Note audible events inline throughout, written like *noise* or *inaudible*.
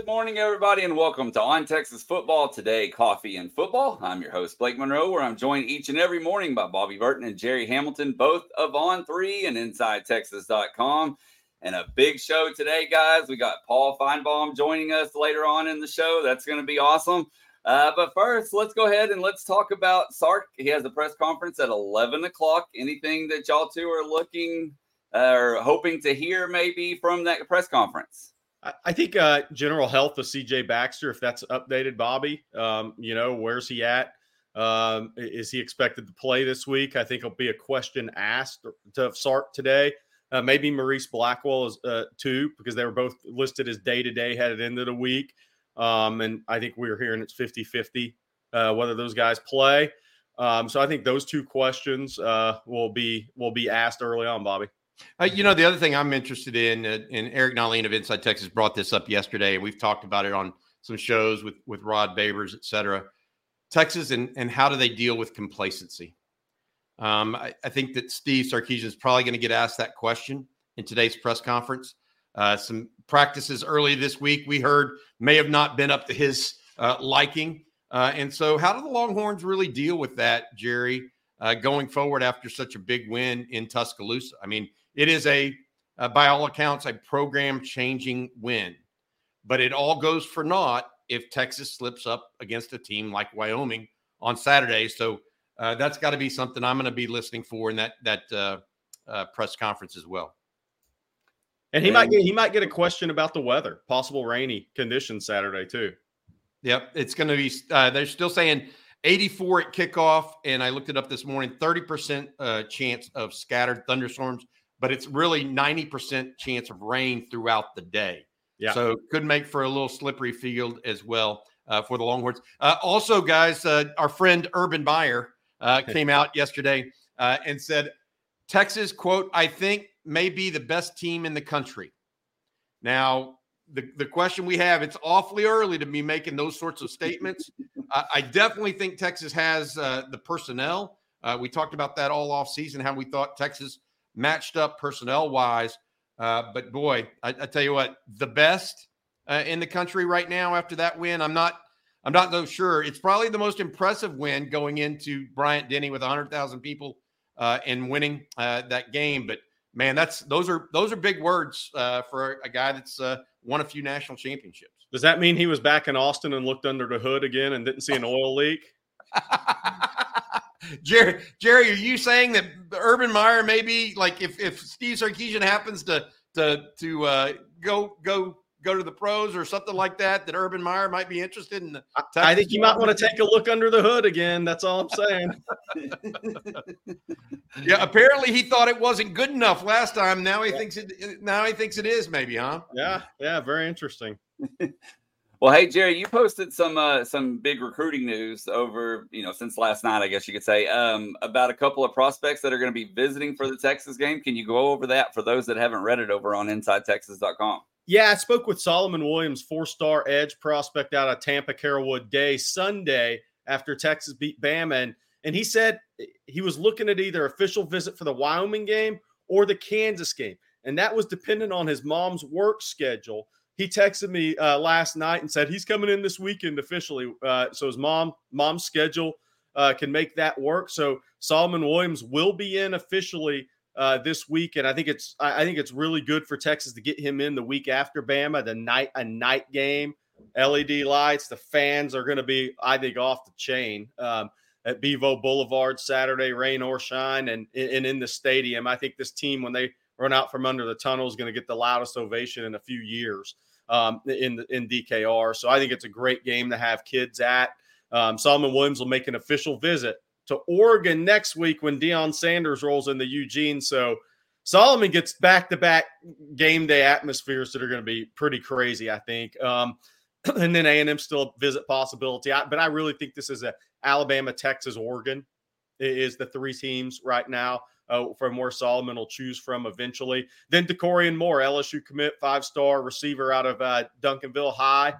Good morning, everybody, and welcome to On Texas Football Today, Coffee and Football. I'm your host, Blake Monroe, where I'm joined each and every morning by Bobby Burton and Jerry Hamilton, both of On3 and InsideTexas.com. And a big show today, guys. We got Paul Finebaum joining us later on in the show. That's going to be awesome. Uh, but first, let's go ahead and let's talk about Sark. He has a press conference at 11 o'clock. Anything that y'all two are looking uh, or hoping to hear maybe from that press conference? I think uh, general health of CJ Baxter, if that's updated, Bobby, um, you know, where's he at? Um, is he expected to play this week? I think it'll be a question asked to Sark today. Uh, maybe Maurice Blackwell is uh, too, because they were both listed as day to day headed into the week. Um, and I think we are hearing it's 50 50 uh, whether those guys play. Um, so I think those two questions uh, will be will be asked early on, Bobby. Uh, you know, the other thing I'm interested in, uh, and Eric Nahlin of Inside Texas brought this up yesterday, and we've talked about it on some shows with with Rod Babers, et cetera. Texas and and how do they deal with complacency? Um, I, I, think that Steve Sarkisian is probably going to get asked that question in today's press conference. Uh, some practices early this week we heard may have not been up to his uh, liking, uh, and so how do the Longhorns really deal with that, Jerry, uh, going forward after such a big win in Tuscaloosa? I mean it is a, uh, by all accounts, a program changing win, but it all goes for naught if Texas slips up against a team like Wyoming on Saturday. So uh, that's got to be something I'm going to be listening for in that that uh, uh, press conference as well. And he and, might get he might get a question about the weather, possible rainy conditions Saturday too. Yep, it's going to be. Uh, they're still saying 84 at kickoff, and I looked it up this morning. 30 percent uh, chance of scattered thunderstorms but it's really 90% chance of rain throughout the day. Yeah. So could make for a little slippery field as well uh, for the Longhorns. Uh, also, guys, uh, our friend Urban Meyer uh, came out yesterday uh, and said, Texas, quote, I think may be the best team in the country. Now, the, the question we have, it's awfully early to be making those sorts of *laughs* statements. I definitely think Texas has uh, the personnel. we talked about that all off season, how we thought Texas – matched up personnel wise. Uh, but boy, I, I, tell you what, the best uh, in the country right now after that win, I'm not. I'm not so sure. It's probably the most impressive win going into Bryant Denny with 100,000 people uh, and winning uh, that game. But man, that's those are those are big words uh, for a guy that's uh, won a few national championships. Does that mean he was back in Austin and looked under the hood again and didn't see an oil leak? *laughs* *laughs* Jerry, Jerry, are you saying that Urban Meyer maybe like if if Steve Sarkisian happens to to to uh, go go go to the pros or something like that, that Urban Meyer might be interested in? I think you might want to take a look under the hood again. That's all I'm saying. *laughs* *laughs* yeah, apparently he thought it wasn't good enough last time. Now he yeah. thinks it. Now he thinks it is. Maybe, huh? Yeah, yeah, very interesting. Well, hey Jerry, you posted some uh, some big recruiting news over you know since last night, I guess you could say, um, about a couple of prospects that are going to be visiting for the Texas game. Can you go over that for those that haven't read it over on InsideTexas.com? Yeah, I spoke with Solomon Williams, four-star edge prospect out of Tampa Carrollwood Day Sunday after Texas beat Bama, and, and he said he was looking at either official visit for the Wyoming game or the Kansas game, and that was dependent on his mom's work schedule he texted me uh, last night and said he's coming in this weekend officially. Uh, so his mom mom's schedule uh, can make that work. So Solomon Williams will be in officially uh, this week, and I think it's I think it's really good for Texas to get him in the week after Bama, the night a night game, LED lights. The fans are going to be I think off the chain. Um, at Bevo Boulevard Saturday, rain or shine, and, and in the stadium. I think this team, when they run out from under the tunnel, is going to get the loudest ovation in a few years um, in in DKR. So I think it's a great game to have kids at. Um, Solomon Williams will make an official visit to Oregon next week when Deion Sanders rolls into Eugene. So Solomon gets back to back game day atmospheres that are going to be pretty crazy, I think. Um, *clears throat* and then A&M still a visit possibility. I, but I really think this is a Alabama, Texas, Oregon is the three teams right now uh, from where Solomon will choose from eventually. Then Dakorien Moore, LSU commit, five star receiver out of uh, Duncanville High.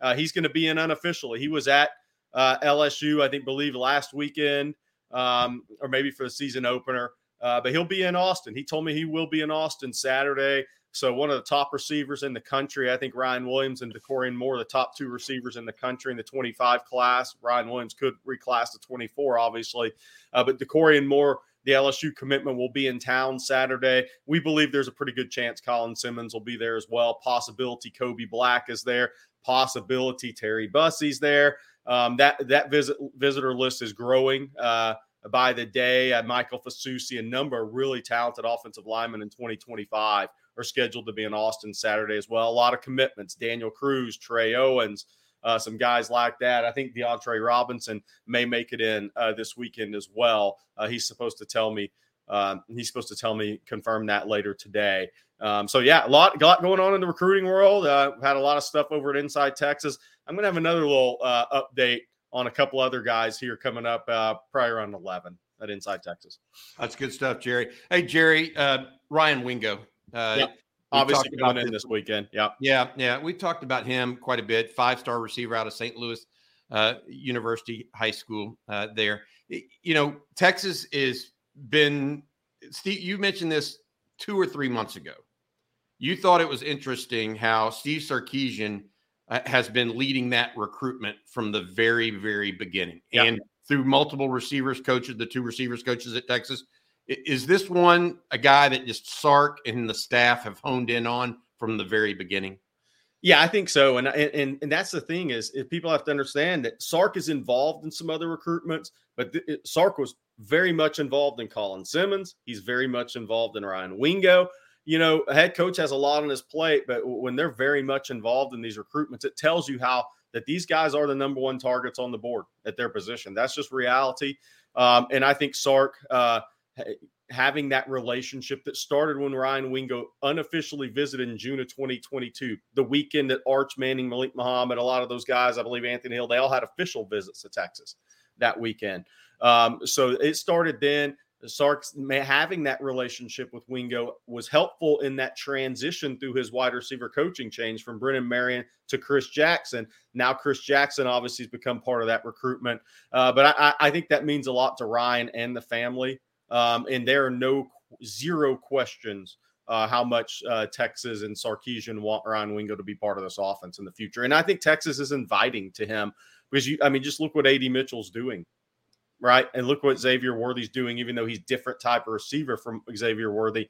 Uh, he's going to be in unofficially. He was at uh, LSU, I think, believe last weekend, um, or maybe for the season opener. uh, but he'll be in Austin. He told me he will be in Austin Saturday. So one of the top receivers in the country, I think Ryan Williams and Dakorien Moore, the top two receivers in the country in the 25 class. Ryan Williams could reclass to 24, obviously, uh, but Dakorien Moore, the LSU commitment, will be in town Saturday. We believe there's a pretty good chance Colin Simmons will be there as well. Possibility Kobe Black is there. Possibility Terry Bussey's there. Um, that that visit visitor list is growing. Uh, by the day. Uh, Michael Fasusi, a number of really talented offensive linemen in 2025 are scheduled to be in Austin Saturday as well. A lot of commitments. Daniel Cruz, Trey Owens, uh, some guys like that. I think DeAndre Robinson may make it in uh, this weekend as well. Uh, he's supposed to tell me. Um, he's supposed to tell me confirm that later today. Um, so yeah, a lot, a lot going on in the recruiting world. Uh, had a lot of stuff over at Inside Texas. I'm gonna have another little uh, update on a couple other guys here coming up uh, probably around 11 at Inside Texas. That's good stuff, Jerry. Hey, Jerry, uh, Ryan Wingo. Uh, yep. Obviously coming in this weekend. Yeah. Yeah. Yeah. We talked about him quite a bit. Five star receiver out of St. Louis uh, University High School uh, there. You know, Texas is been, Steve, you mentioned this two or three months ago. You thought it was interesting how Steve Sarkisian – uh, has been leading that recruitment from the very, very beginning. Yep. And through multiple receivers coaches, the two receivers coaches at Texas. Is this one a guy that just Sark and the staff have honed in on from the very beginning? Yeah, I think so. And and and that's the thing is, if people have to understand that Sark is involved in some other recruitments, but th- Sark was very much involved in Colin Simmons. He's very much involved in Ryan Wingo you know, a head coach has a lot on his plate, but when they're very much involved in these recruitments, it tells you how that these guys are the number one targets on the board at their position. That's just reality. Um, and I think Sark uh, having that relationship that started when Ryan Wingo unofficially visited in June of 2022, the weekend that Arch Manning, Malik Muhammad, a lot of those guys, I believe Anthony Hill, they all had official visits to Texas that weekend. Um, so it started then. Sark's having that relationship with Wingo was helpful in that transition through his wide receiver coaching change from Brennan Marion to Chris Jackson. Now, Chris Jackson obviously has become part of that recruitment. Uh, but I, I, think that means a lot to Ryan and the family. Um, and there are no zero questions uh, how much uh, Texas and Sarkisian want Ryan Wingo to be part of this offense in the future. And I think Texas is inviting to him because you, I mean, just look what AD Mitchell's doing right? And look what Xavier Worthy's doing, even though he's different type of receiver from Xavier Worthy.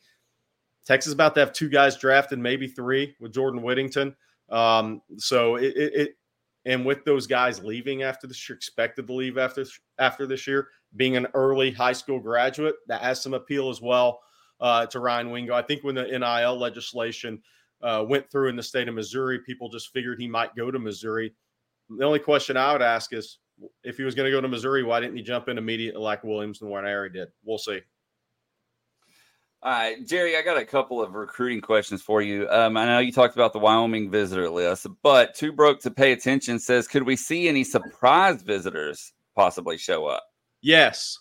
Texas is about to have two guys drafted, maybe three with Jordan Whittington. Um, so it, it, it, and with those guys leaving after this year, expected to leave after after this year, being an early high school graduate, that has some appeal as well uh, to Ryan Wingo. I think when the NIL legislation uh, went through in the state of Missouri, people just figured he might go to Missouri. The only question I would ask is, if he was going to go to Missouri, why didn't he jump in immediately like Williams and Harry did? We'll see. All right, Jerry, I got a couple of recruiting questions for you. Um, I know you talked about the Wyoming visitor list, but Two Broke to Pay Attention says, could we see any surprise visitors possibly show up? Yes.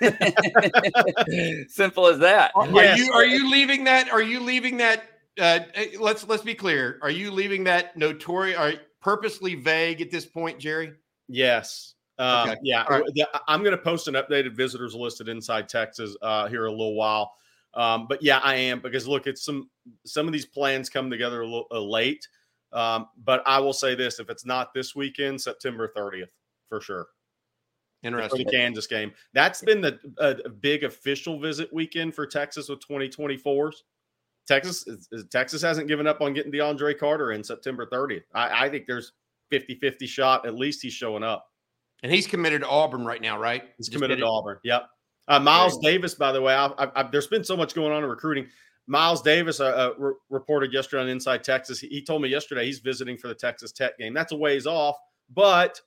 *laughs* Simple as that. Are, yes. you are you leaving that? Are you leaving that? Uh, let's let's be clear. Are you leaving that notorious? Are purposely vague at this point, Jerry? Yes. Um, okay. Yeah. Right. I'm going to post an updated visitors list at Inside Texas uh, here a little while. Um, but yeah, I am because look, it's some some of these plans come together a little uh, late. Um, but I will say this: if it's not this weekend, September 30th for sure. Interesting. For the Kansas game, that's been the uh, big official visit weekend for Texas with 2024s. Texas Texas hasn't given up on getting DeAndre Carter in September 30th. I, I think there's 50-50 shot. At least he's showing up. And he's committed to Auburn right now, right? He's Just committed to Auburn. Yep. Uh, Miles. Davis, by the way, I, I, there's been so much going on in recruiting. Miles Davis uh, uh, re- reported yesterday on Inside Texas. He, he, told me yesterday he's visiting for the Texas Tech game. That's a ways off, but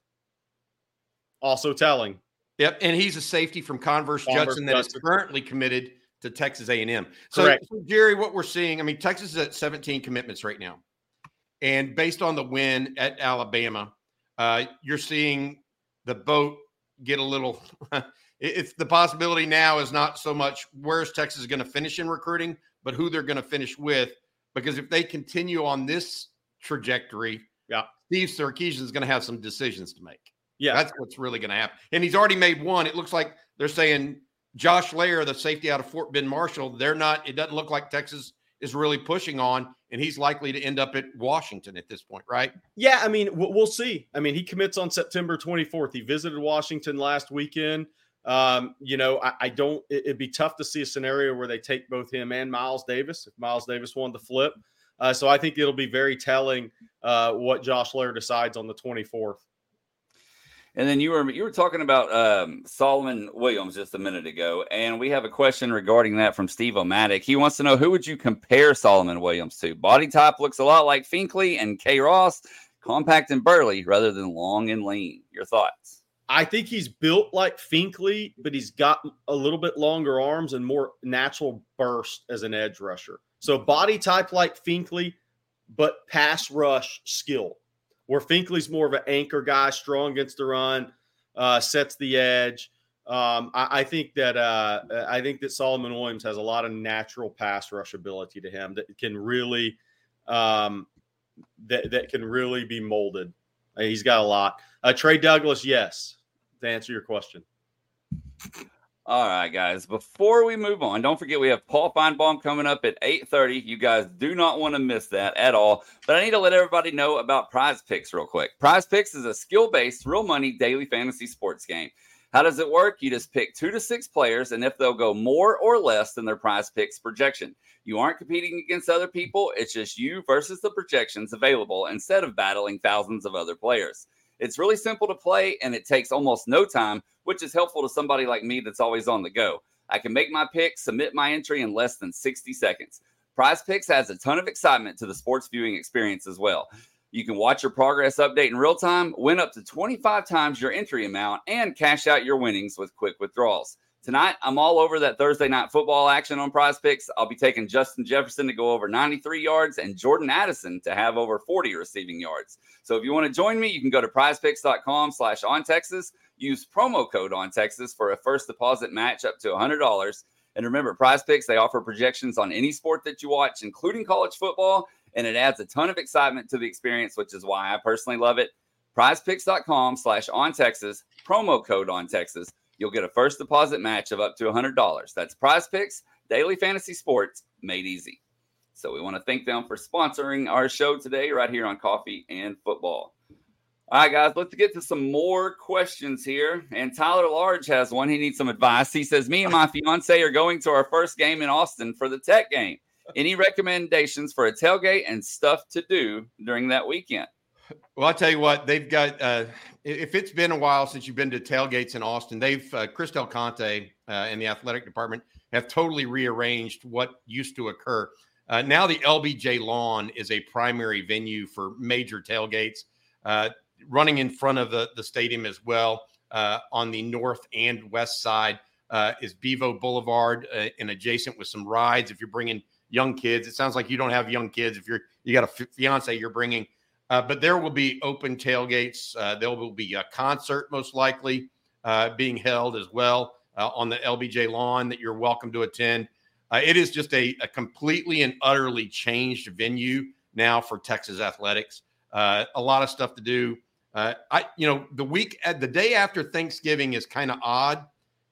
also telling. Yep, and he's a safety from Converse, Converse Judson that Judson. is currently committed to Texas A&M. So, so, Jerry, what we're seeing, I mean, Texas is at 17 commitments right now. And based on the win at Alabama, uh, you're seeing the boat get a little. *laughs* it's the possibility now is not so much where's Texas going to finish in recruiting, but who they're going to finish with. Because if they continue on this trajectory, yeah, Steve Sarkisian is going to have some decisions to make. Yeah, that's what's really going to happen. And he's already made one. It looks like they're saying Josh Layer, the safety out of Fort Bend Marshall, they're not, it doesn't look like Texas is really pushing on, and he's likely to end up at Washington at this point, right? Yeah, I mean, we'll see. I mean, he commits on September 24th. He visited Washington last weekend. Um, you know, I, I don't, it, would be tough to see a scenario where they take both him and Miles Davis if Miles Davis wanted to flip. Uh, so I think it'll be very telling uh, what Josh Lair decides on the 24th. And then you were you were talking about um, Solomon Williams just a minute ago, and we have a question regarding that from Steve O'Matic. He wants to know who would you compare Solomon Williams to? Body type looks a lot like Finkley and K. Ross, compact and burly rather than long and lean. Your thoughts? I think he's built like Finkley, but he's got a little bit longer arms and more natural burst as an edge rusher. So body type like Finkley, but pass rush skill where Finkley's more of an anchor guy, strong against the run, uh, sets the edge. Um, I, I, think that uh, I think that Solomon Williams has a lot of natural pass rush ability to him that can really um, that that can really be molded. He's got a lot. Uh, Trey Douglas, yes, to answer your question. All right, guys. Before we move on, don't forget we have Paul Finebaum coming up at 8:30. You guys do not want to miss that at all. But I need to let everybody know about Prize Picks real quick. Prize Picks is a skill-based, real money daily fantasy sports game. How does it work? You just pick two to six players, and if they'll go more or less than their prize picks projection, you aren't competing against other people. It's just you versus the projections available instead of battling thousands of other players. It's really simple to play and it takes almost no time, which is helpful to somebody like me that's always on the go. I can make my pick, submit my entry in less than 60 seconds. Prize Picks adds a ton of excitement to the sports viewing experience as well. You can watch your progress update in real time, win up to 25 times your entry amount, and cash out your winnings with quick withdrawals. Tonight, I'm all over that Thursday night football action on prize picks. I'll be taking Justin Jefferson to go over 93 yards and Jordan Addison to have over 40 receiving yards. So if you want to join me, you can go to prizepicks.com slash on Texas. Use promo code on Texas for a first deposit match up to $100. And remember, prize picks, they offer projections on any sport that you watch, including college football. And it adds a ton of excitement to the experience, which is why I personally love it. Prizepicks.com slash on Texas, promo code on Texas you'll get a first deposit match of up to $100. That's prize picks, daily fantasy sports made easy. So we want to thank them for sponsoring our show today, right here on Coffee and Football. All right, guys, let's get to some more questions here. And Tyler Large has one. He needs some advice. He says, Me and my fiance are going to our first game in Austin for the tech game. Any recommendations for a tailgate and stuff to do during that weekend? Well, I'll tell you what, they've got, uh, if it's been a while since you've been to tailgates in Austin, they've, uh, Chris Del Conte uh, and the athletic department have totally rearranged what used to occur. Uh, now the LBJ lawn is a primary venue for major tailgates, uh, running in front of the, the stadium as well uh, on the north and west side. Uh, is Bevo Boulevard uh, and adjacent with some rides. If you're bringing young kids, it sounds like you don't have young kids. If you're you got a fiance, you're bringing uh, but there will be open tailgates. Uh, there will be a concert, most likely, uh, being held as well on the LBJ lawn that you're welcome to attend. It is just a, a, completely and utterly changed venue now for Texas athletics. Uh, a lot of stuff to do. I, you know, the week, at the day after Thanksgiving is kind of odd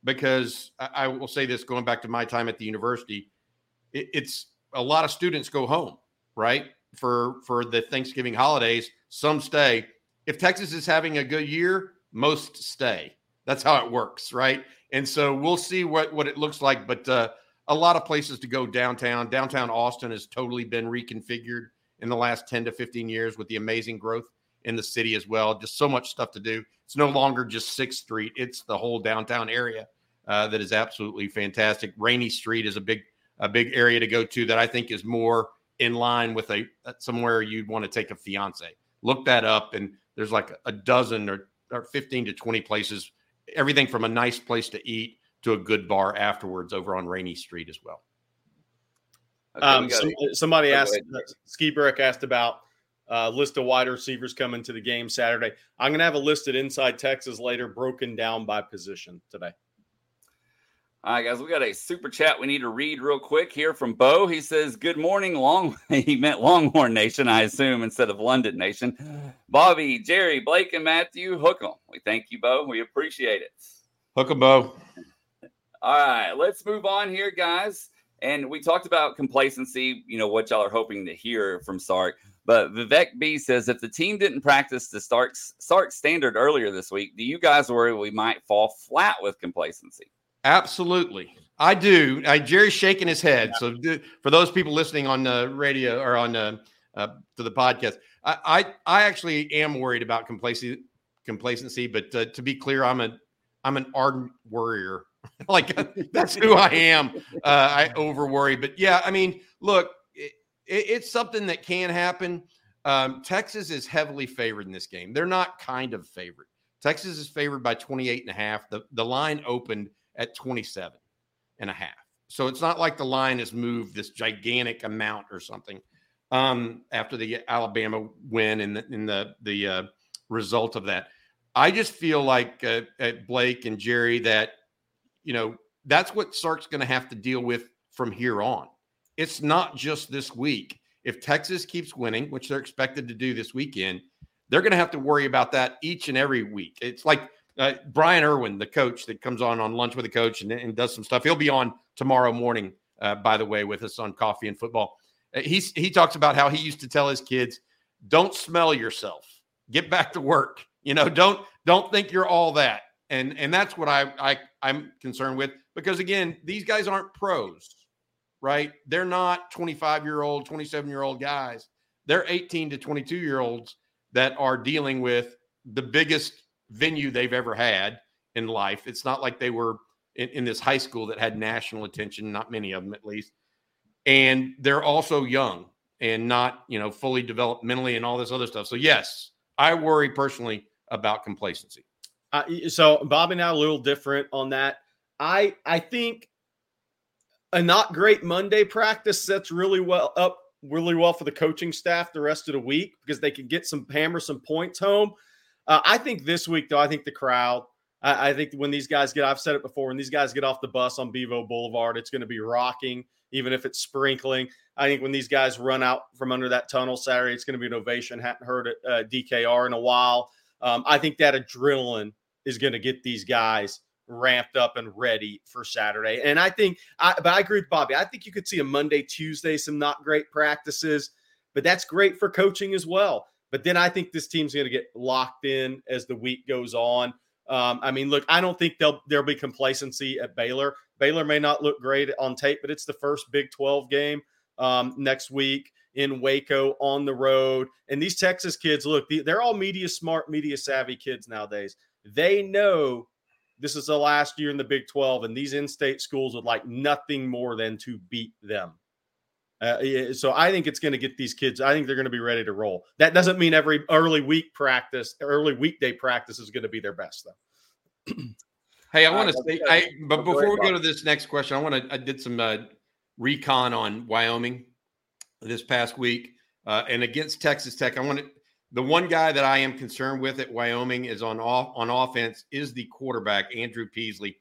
because I, I, will say this going back to my time at the university, it, it's a lot of students go home, right? for for the Thanksgiving holidays. Some stay. If Texas is having a good year, most stay. That's how it works, right? And so we'll see what what it looks like. But uh, a lot of places to go downtown. Downtown Austin has totally been reconfigured in the last 10 to 15 years with the amazing growth in the city as well. Just so much stuff to do. It's no longer just Sixth Street; it's the whole downtown area uh, that is absolutely fantastic. Rainy Street is a big a big area to go to that I think is more in line with a uh, somewhere you'd want to take a fiance. Look that up, and there's like a dozen or, or 15 to 20 places, everything from a nice place to eat to a good bar afterwards over on Rainy Street as well. Okay, um, some, somebody asked, uh, Ski Brick asked about uh, list of wide receivers coming to the game Saturday. I'm going to have a list at Inside Texas later, broken down by position today. All right, guys, we got a super chat we need to read real quick here from Bo. He says, Good morning, Long. *laughs* he meant Longhorn Nation, I assume, instead of London Nation. *sighs* Bobby, Jerry, Blake, and Matthew, hook them. We thank you, Bo. We appreciate it. Hook them, Bo. All right, let's move on here, guys. And we talked about complacency, you know, what y'all are hoping to hear from Sark. But Vivek B says if the team didn't practice the Sark, Sark standard earlier this week, do you guys worry we might fall flat with complacency? Absolutely. I do. I, Jerry's shaking his head. So for those people listening on the radio or on uh, uh, to the podcast, I, I, I actually am worried about complacency. Complacency, but uh, to be clear, I'm a I'm an ardent worrier. *laughs* like *laughs* that's who I am. Uh, I over worry, but yeah, I mean, look, it, it, it's something that can happen. Um, Texas is heavily favored in this game. They're not kind of favored. Texas is favored by 28 and a half. The, the line opened at 27 and a half. So it's not like the line has moved this gigantic amount or something um, after the Alabama win and the, in the, the uh, result of that. I just feel like uh, at Blake and Jerry that, you know, that's what Sark's going to have to deal with from here on. It's not just this week. If Texas keeps winning, which they're expected to do this weekend, they're going to have to worry about that each and every week. It's like uh, Brian Irwin, the coach that comes on on lunch with the coach and, and does some stuff. He'll be on tomorrow morning, uh, by the way, with us on Coffee and Football. Uh, he's he talks about how he used to tell his kids, "Don't smell yourself. Get back to work. You know, don't don't think you're all that." And and that's what I I I'm concerned with because again, these guys aren't pros, right? They're not 25 year old, 27 year old guys. They're 18 to 22 year olds that are dealing with the biggest venue they've ever had in life. It's not like they were in, in, this high school that had national attention, not many of them at least. And they're also young and not, you know, fully developed mentally and all this other stuff. So, yes, I worry personally about complacency. Uh, so, Bobby and I are a little different on that. I I think a not great Monday practice sets really well up really well for the coaching staff the rest of the week because they can get some hammer some points home. Uh, I think this week, though, I think the crowd, I, I, think when these guys get, I've said it before, when these guys get off the bus on Bevo Boulevard, it's going to be rocking, even if it's sprinkling. I think when these guys run out from under that tunnel Saturday, it's going to be an ovation. Hadn't heard it, uh, DKR in a while. Um, I think that adrenaline is going to get these guys ramped up and ready for Saturday. And I think, I, but I agree with Bobby. I think you could see a Monday, Tuesday, some not great practices, but that's great for coaching as well. But then I think this team's going to get locked in as the week goes on. Um, I mean, look, I don't think there'll there'll be complacency at Baylor. Baylor may not look great on tape, but it's the first Big 12 game um, next week in Waco on the road. And these Texas kids, look, they're all media smart, media savvy kids nowadays. They know this is the last year in the Big 12, and these in state schools would like nothing more than to beat them. Uh, so I think it's going to get these kids. I think they're going to be ready to roll. That doesn't mean every early week practice, early weekday practice is going to be their best though. *clears throat* hey, I want to say, I, but before we go to this next question, I want to. I did some uh, recon on Wyoming this past week, uh, and against Texas Tech. I want to. The one guy that I am concerned with at Wyoming is on off on offense is the quarterback Andrew Peasley.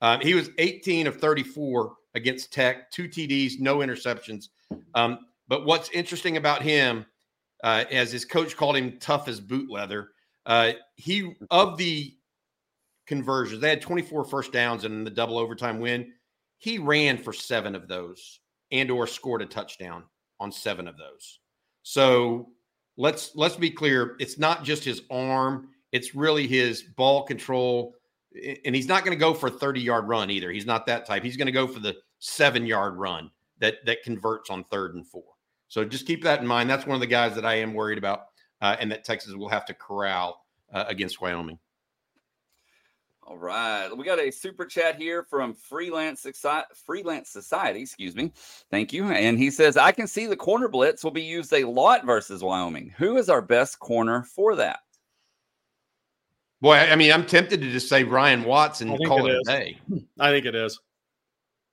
Uh, he was 18 of 34 against Tech, two TDs, no interceptions. Um, but what's interesting about him, uh, as his coach called him, tough as boot leather. Uh, he of the conversions, they had 24 first downs in the double overtime win. He ran for seven of those and or scored a touchdown on seven of those. So let's let's be clear. It's not just his arm; it's really his ball control. And he's not going to go for a 30 yard run either. He's not that type. He's going to go for the seven yard run that that converts on third and four. So just keep that in mind. That's one of the guys that I am worried about, uh, and that Texas will have to corral uh, against Wyoming. All right, we got a super chat here from Freelance Freelance Society. Excuse me, thank you. And he says, "I can see the corner blitz will be used a lot versus Wyoming. Who is our best corner for that?" Boy, I mean, I'm tempted to just say Ryan Watts and call it, it a day. I think it is.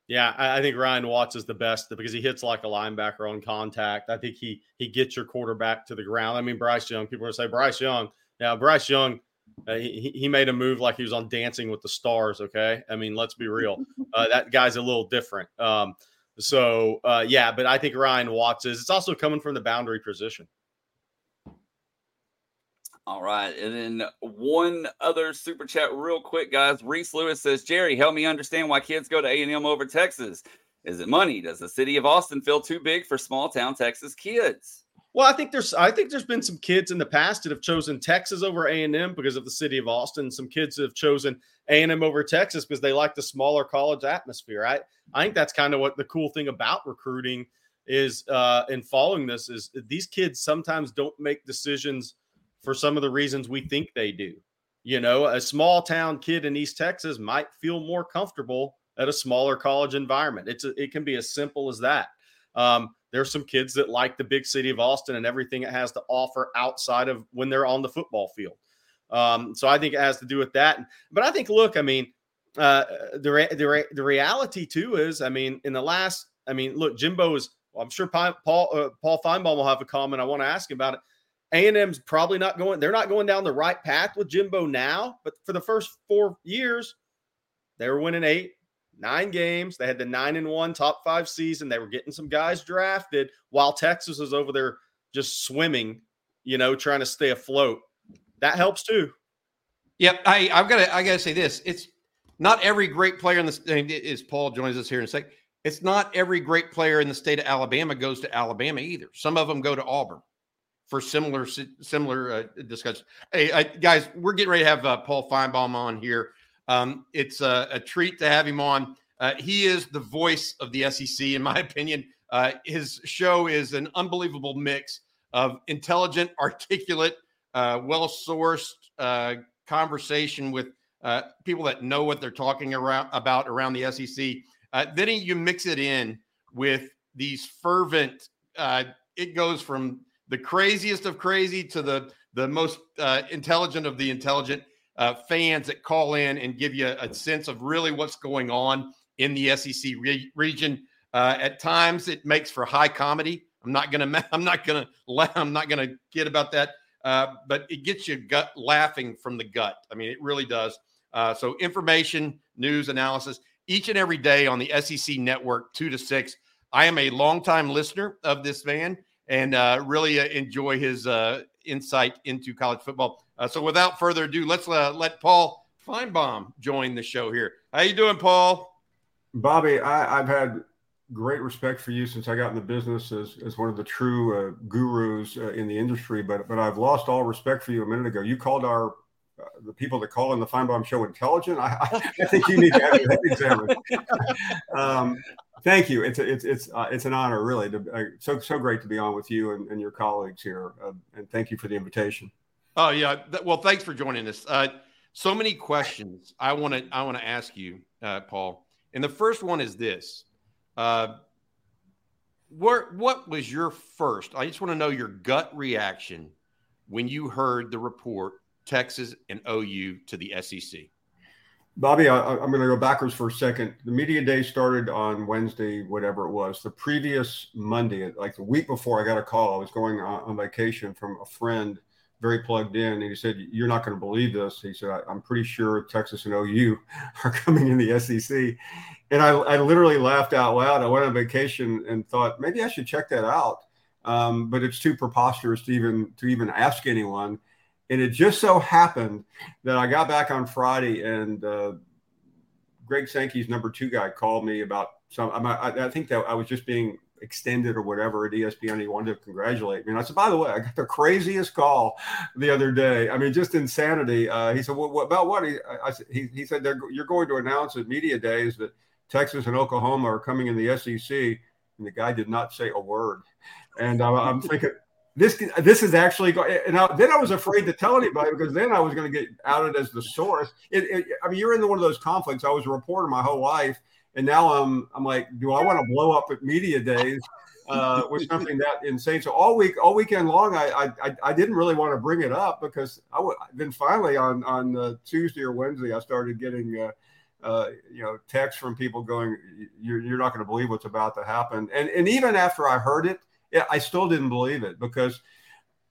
Yeah, I, think Ryan Watts is the best because he hits like a linebacker on contact. I think he he gets your quarterback to the ground. I mean, Bryce Young. People are say Bryce Young. Now, Bryce Young. Uh, he, he made a move like he was on Dancing with the Stars. Okay, I mean, let's be real. *laughs* Uh, that guy's a little different. Um, so uh, yeah, but I think Ryan Watts is. It's also coming from the boundary position. All right. And then one other super chat, real quick, guys. Reese Lewis says, Jerry, help me understand why kids go to A&M over Texas. Is it money? Does the city of Austin feel too big for small town Texas kids? Well, I think there's I think there's been some kids in the past that have chosen Texas over A&M because of the city of Austin. Some kids have chosen A&M over Texas because they like the smaller college atmosphere. I I think that's kind of what the cool thing about recruiting is uh in following this is these kids sometimes don't make decisions for some of the reasons we think they do. You know, a small town kid in East Texas might feel more comfortable at a smaller college environment. It's a, it can be as simple as that. Um, there's some kids that like the big city of Austin and everything it has to offer outside of when they're on the football field. Um, so I think it has to do with that. But I think, look, I mean, uh, the re- the re- the reality too is, I mean, in the last, I mean, look, Jimbo is. Well, I'm sure Paul uh, Paul Finebaum will have a comment. I want to ask him about it. A&M's probably not going, they're not going down the right path with Jimbo now, but for the first four years, they were winning eight, nine games. They had the nine and one top five season. They were getting some guys drafted while Texas was over there just swimming, you know, trying to stay afloat. That helps too. Yep. I, I've got to, I got to say this. It's not every great player in the, is Paul joins us here in a. It's not every great player in the state of Alabama goes to Alabama either. Some of them go to Auburn for similar similar uh, discussion. Hey, uh, guys, we're getting ready to have uh, Paul Finebaum on here. Um, it's a, a, treat to have him on. Uh, he is the voice of the SEC, in my *laughs* opinion. Uh, his show is an unbelievable mix of intelligent, articulate, uh, well sourced conversation with people that know what they're talking around about around the SEC. then you mix it in with these fervent. it goes from the craziest of crazy to the the most uh, intelligent of the intelligent uh, fans that call in and give you a, sense of really what's going on in the SEC re- region. Uh, at times, it makes for high comedy. I'm not gonna. *laughs* I'm not gonna. I'm not gonna kid about that. Uh, but it gets you gut laughing from the gut. I mean, it really does. Uh, so, information, news, analysis each and every day on the SEC network, two to six. I am a longtime listener of this man and uh, really enjoy his uh, insight into college football. Uh, so, without further ado, let's uh, let Paul Finebaum join the show here. How you doing, Paul? Bobby, I, have had great respect for you since I got in the business as, as one of the true uh, gurus in the industry, but but I've lost all respect for you a minute ago. You called our the people that call in the Finebaum show intelligent. I, I, think you need to have head examined. *laughs* um, Thank you. It's a, it's it's uh, it's an honor, really. To, uh, so so great to be on with you and, and your colleagues here, uh, and thank you for the invitation. Oh yeah, well, thanks for joining us. Uh, so many questions I want to I want to ask you, uh, Paul. And the first one is this: uh, what what was your first? I just want to know your gut reaction when you heard the report Texas and OU to the SEC. Bobby, I, am going to go backwards for a second. The media day started on Wednesday, whatever it was. The previous Monday, like the week before, I got a call. I was going on, on vacation from a friend, very plugged in, and he said, "You're not going to believe this." He said, "I'm pretty sure Texas and OU *laughs* are coming in the SEC," and I, I literally laughed out loud. I went on vacation and thought maybe I should check that out, um, but it's too preposterous to even to even ask anyone. And it just so happened that I got back on Friday and uh, Greg Sankey's number two guy called me about some. I, I think that I was just being extended or whatever at ESPN. He wanted to congratulate me. And I said, by the way, I got the craziest call the other day. I mean, just insanity. Uh, he said, well, what about what? He, I, he, he said, you're going to announce at media days that Texas and Oklahoma are coming in the SEC. And the guy did not say a word. And uh, I'm thinking, this this is actually going. And I, then I was afraid to tell anybody because then I was going to get outed as the source. It, it, I mean, you're in one of those conflicts. I was a reporter my whole life, and now I'm I'm like, do I want to blow up at media days? Uh, with something that insane. So all week, all weekend long, I I, I didn't really want to bring it up because I would. Then finally on on uh, Tuesday or Wednesday, I started getting. Uh, uh, you know, texts from people going, "You're, you're not going to believe what's about to happen," and and even after I heard it, yeah, I still didn't believe it because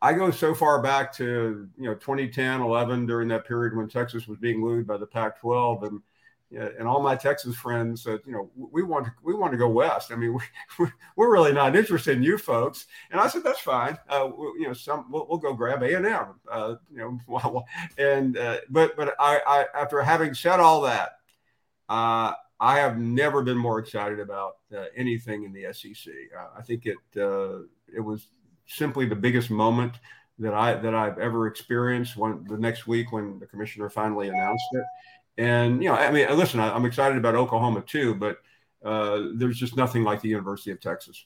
I go so far back to you know 2010, 11 during that period when Texas was being wooed by the Pac-12, and and all my Texas friends said, you know, we want to, we want to go west. I mean, *laughs* we, we're really not interested in you folks. And I said, that's fine. Uh, you know, some we'll, we'll go grab A and M. Uh, you know, *laughs* and uh, but but I, I after having said all that, uh, I have never been more excited about uh, anything in the SEC. Uh, I think it it was simply the biggest moment that I that I've ever experienced. When the next week when the commissioner finally announced it and you know, I mean, listen, I, am excited about Oklahoma too, but uh, there's just nothing like the University of Texas.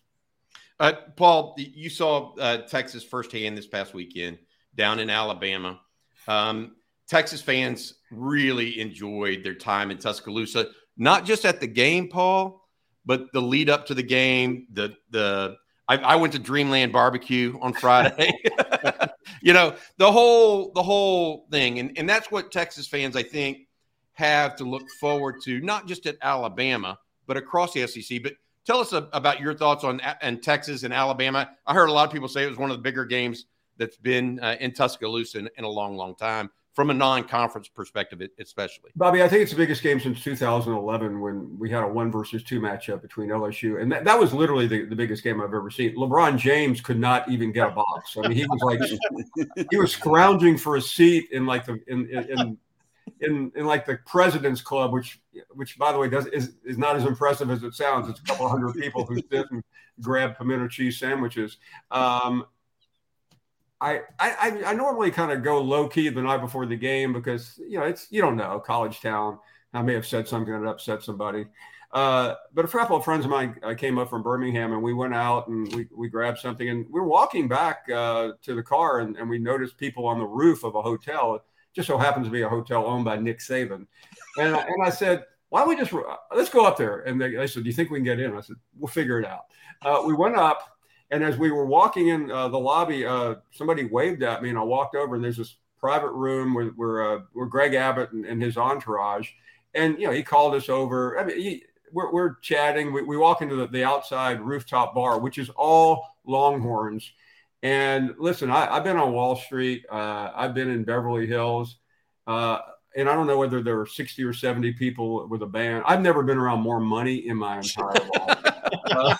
Uh, Paul, you saw uh, Texas firsthand this past weekend down in Alabama. Um, Texas fans really enjoyed their time in Tuscaloosa, not just at the game, Paul, but the lead up to the game. The the I, I went to Dreamland Barbecue on Friday. *laughs* *laughs* you know the whole the whole thing, and and that's what Texas fans, I think have to look forward to, not just at Alabama, but across the SEC. But tell us a, about your thoughts on and Texas and Alabama. I heard a lot of people say it was one of the bigger games that's been uh, in Tuscaloosa in, in, a long, long time from a non-conference perspective, especially. Bobby, I think it's the biggest game since 2011 when we had a one versus two matchup between LSU, and that, that was literally the, the biggest game I've ever seen. LeBron James could not even get a box. I mean, he was like *laughs* he was scrounging for a seat in like the in, in, in in in like the President's Club, which which by the way does is is not as impressive as it sounds. It's a couple hundred people who sit and grab pimento cheese sandwiches. Um, I, I I normally kind of go low key the night before the game because you know it's you don't know college town. I may have said something that upset somebody. Uh, but a couple of friends of mine uh, came up from Birmingham and we went out and we, we grabbed something and we were walking back uh, to the car and, and we noticed people on the roof of a hotel just so happens to be a hotel owned by Nick Saban. And, I, and I said, why don't we just let's go up there? And they, they, said, do you think we can get in? I said, we'll figure it out. Uh, we went up, and as we were walking in uh, the lobby, uh, somebody waved at me, and I walked over, and there's this private room where where, uh, where Greg Abbott and, and, his entourage, and you know he called us over. I mean, he, we're, we're chatting. We, we walk into the, the outside rooftop bar, which is all Longhorns and listen, I, have been on Wall Street. Uh, I've been in Beverly Hills. Uh, and I don't know whether there were 60 or 70 people with a band. I've never been around more money in my entire *laughs* life. Uh,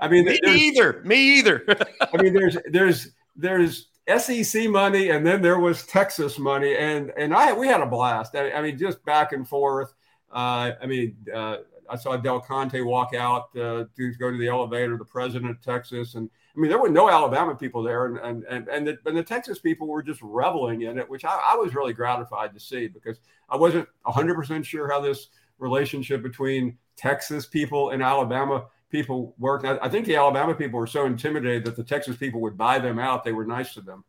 I mean, me either. Me either. I mean, there's there's there's SEC money, and then there was Texas money, and and I we had a blast. I, I mean, just back and forth. Uh, I mean, uh, I saw Del Conte walk out uh, to go to the elevator, the president of Texas, and I mean, there were no Alabama people there, and and and and the, and the Texas people were just reveling in it, which I, I was really gratified to see because I wasn't 100 percent sure how this relationship between Texas people and Alabama people worked. I, I, think the Alabama people were so intimidated that the Texas people would buy them out. They were nice to them.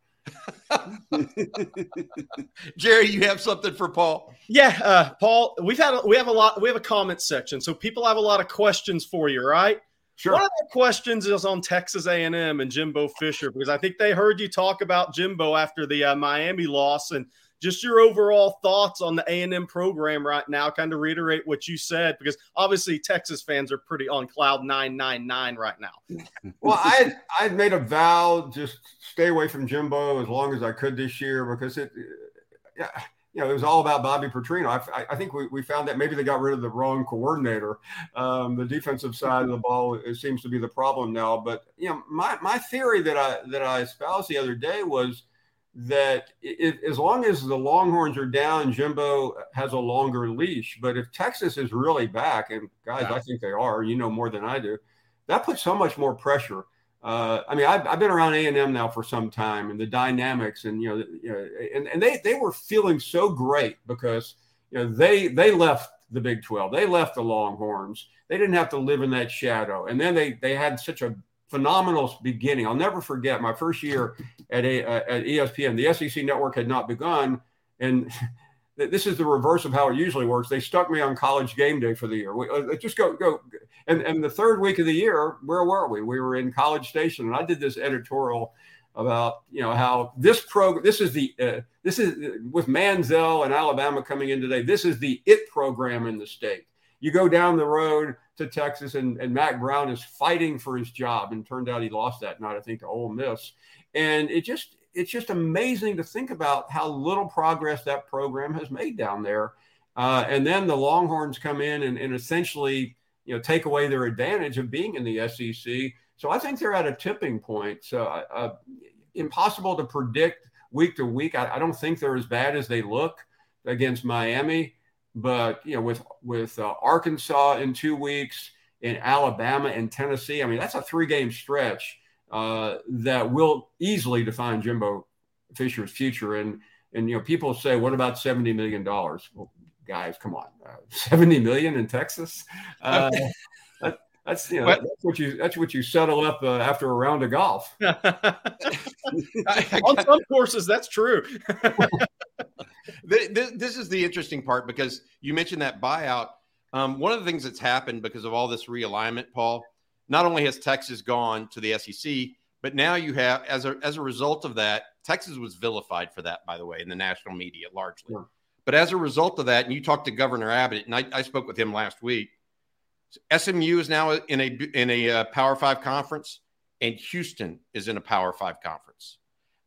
*laughs* Jerry, you have something for Paul? Yeah, uh, Paul. We've had a, we have a lot. We have a comment section, so people have a lot of questions for you. Right? Sure. One of the questions is on Texas A&M and Jimbo Fisher because I think they heard you talk about Jimbo after the uh, Miami loss and just your overall thoughts on the A&M program right now. Kind of reiterate what you said because obviously Texas fans are pretty on cloud nine nine nine right now. *laughs* well, I I made a vow just stay away from Jimbo as long as I could this year because it. Yeah you know, it was all about Bobby Petrino. I, I, think we, we found that maybe they got rid of the wrong coordinator. Um, the defensive side of the ball it seems to be the problem now. But you know, my, my theory that I that I espoused the other day was that it, as long as the Longhorns are down, Jimbo has a longer leash. But if Texas is really back, and guys, yeah. I think they are, you know more than I do, that puts so much more pressure uh, I mean, I've, I've been around A and M now for some time, and the dynamics, and you know, you know, and, and they they were feeling so great because you know they they left the Big Twelve, they left the Longhorns, they didn't have to live in that shadow, and then they they had such a phenomenal beginning. I'll never forget my first year at a, uh, at ESPN. The SEC network had not begun, and *laughs* this is the reverse of how it usually works. They stuck me on college game day for the year. We, uh, just go go, and and the third week of the year, where were we? We were in College Station, and I did this editorial about you know how this program. This is the uh, this is with Manziel and Alabama coming in today. This is the it program in the state. You go down the road to Texas, and, and Mack Brown is fighting for his job, and turned out he lost that night, I think, to Ole Miss. And it just it's just amazing to think about how little progress that program has made down there. Uh, and then the Longhorns come in and, and essentially, you know, take away their advantage of being in the SEC. So I think they're at a tipping point. So uh, impossible to predict week to week. I, I, don't think they're as bad as they look against Miami, but you know, with with uh, Arkansas in two weeks, in Alabama and Tennessee, I mean, that's a three game stretch uh, that will easily define Jimbo Fisher's future. And and you know, people say, what about seventy million dollars? Well, guys, come on, uh, *laughs* seventy million in Texas. Uh, *laughs* that, that's you know, that's what you that's what you settle up uh, after a round of golf. *laughs* On some courses, that's true. this, this is the interesting part because you mentioned that buyout. Um, one of the things that's happened because of all this realignment, Paul, not only has Texas gone to the SEC, but now you have, as a, as a result of that, Texas was vilified for that, by the way, in the national media largely. Yeah. But as a result of that, and you talked to Governor Abbott, and I, I spoke with him last week. SMU is now in a in a uh, Power Five conference, and Houston is in a Power Five conference.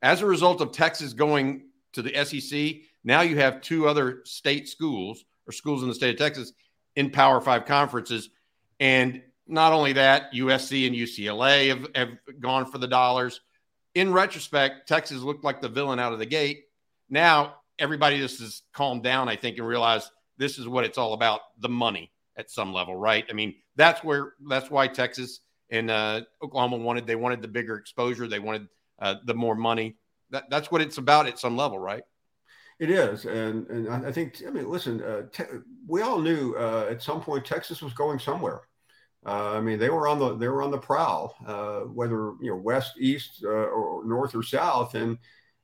As a result of Texas going to the SEC, now you have two other state schools or schools in the state of Texas in Power Five conferences, and not only that, USC and UCLA have, have gone for the dollars. In retrospect, Texas looked like the villain out of the gate. Now everybody just has calmed down, I think, and realized this is what it's all about the money at some level, right? I mean, that's where that's why Texas and uh, Oklahoma wanted they wanted the bigger exposure, they wanted uh, the more money. That, that's what it's about at some level, right? It is, and and I think I mean, listen, uh, te- we all knew uh, at some point Texas was going somewhere. Uh, I mean, they were on the they were on the prowl, uh, whether you know west, east, uh, or north or south, and,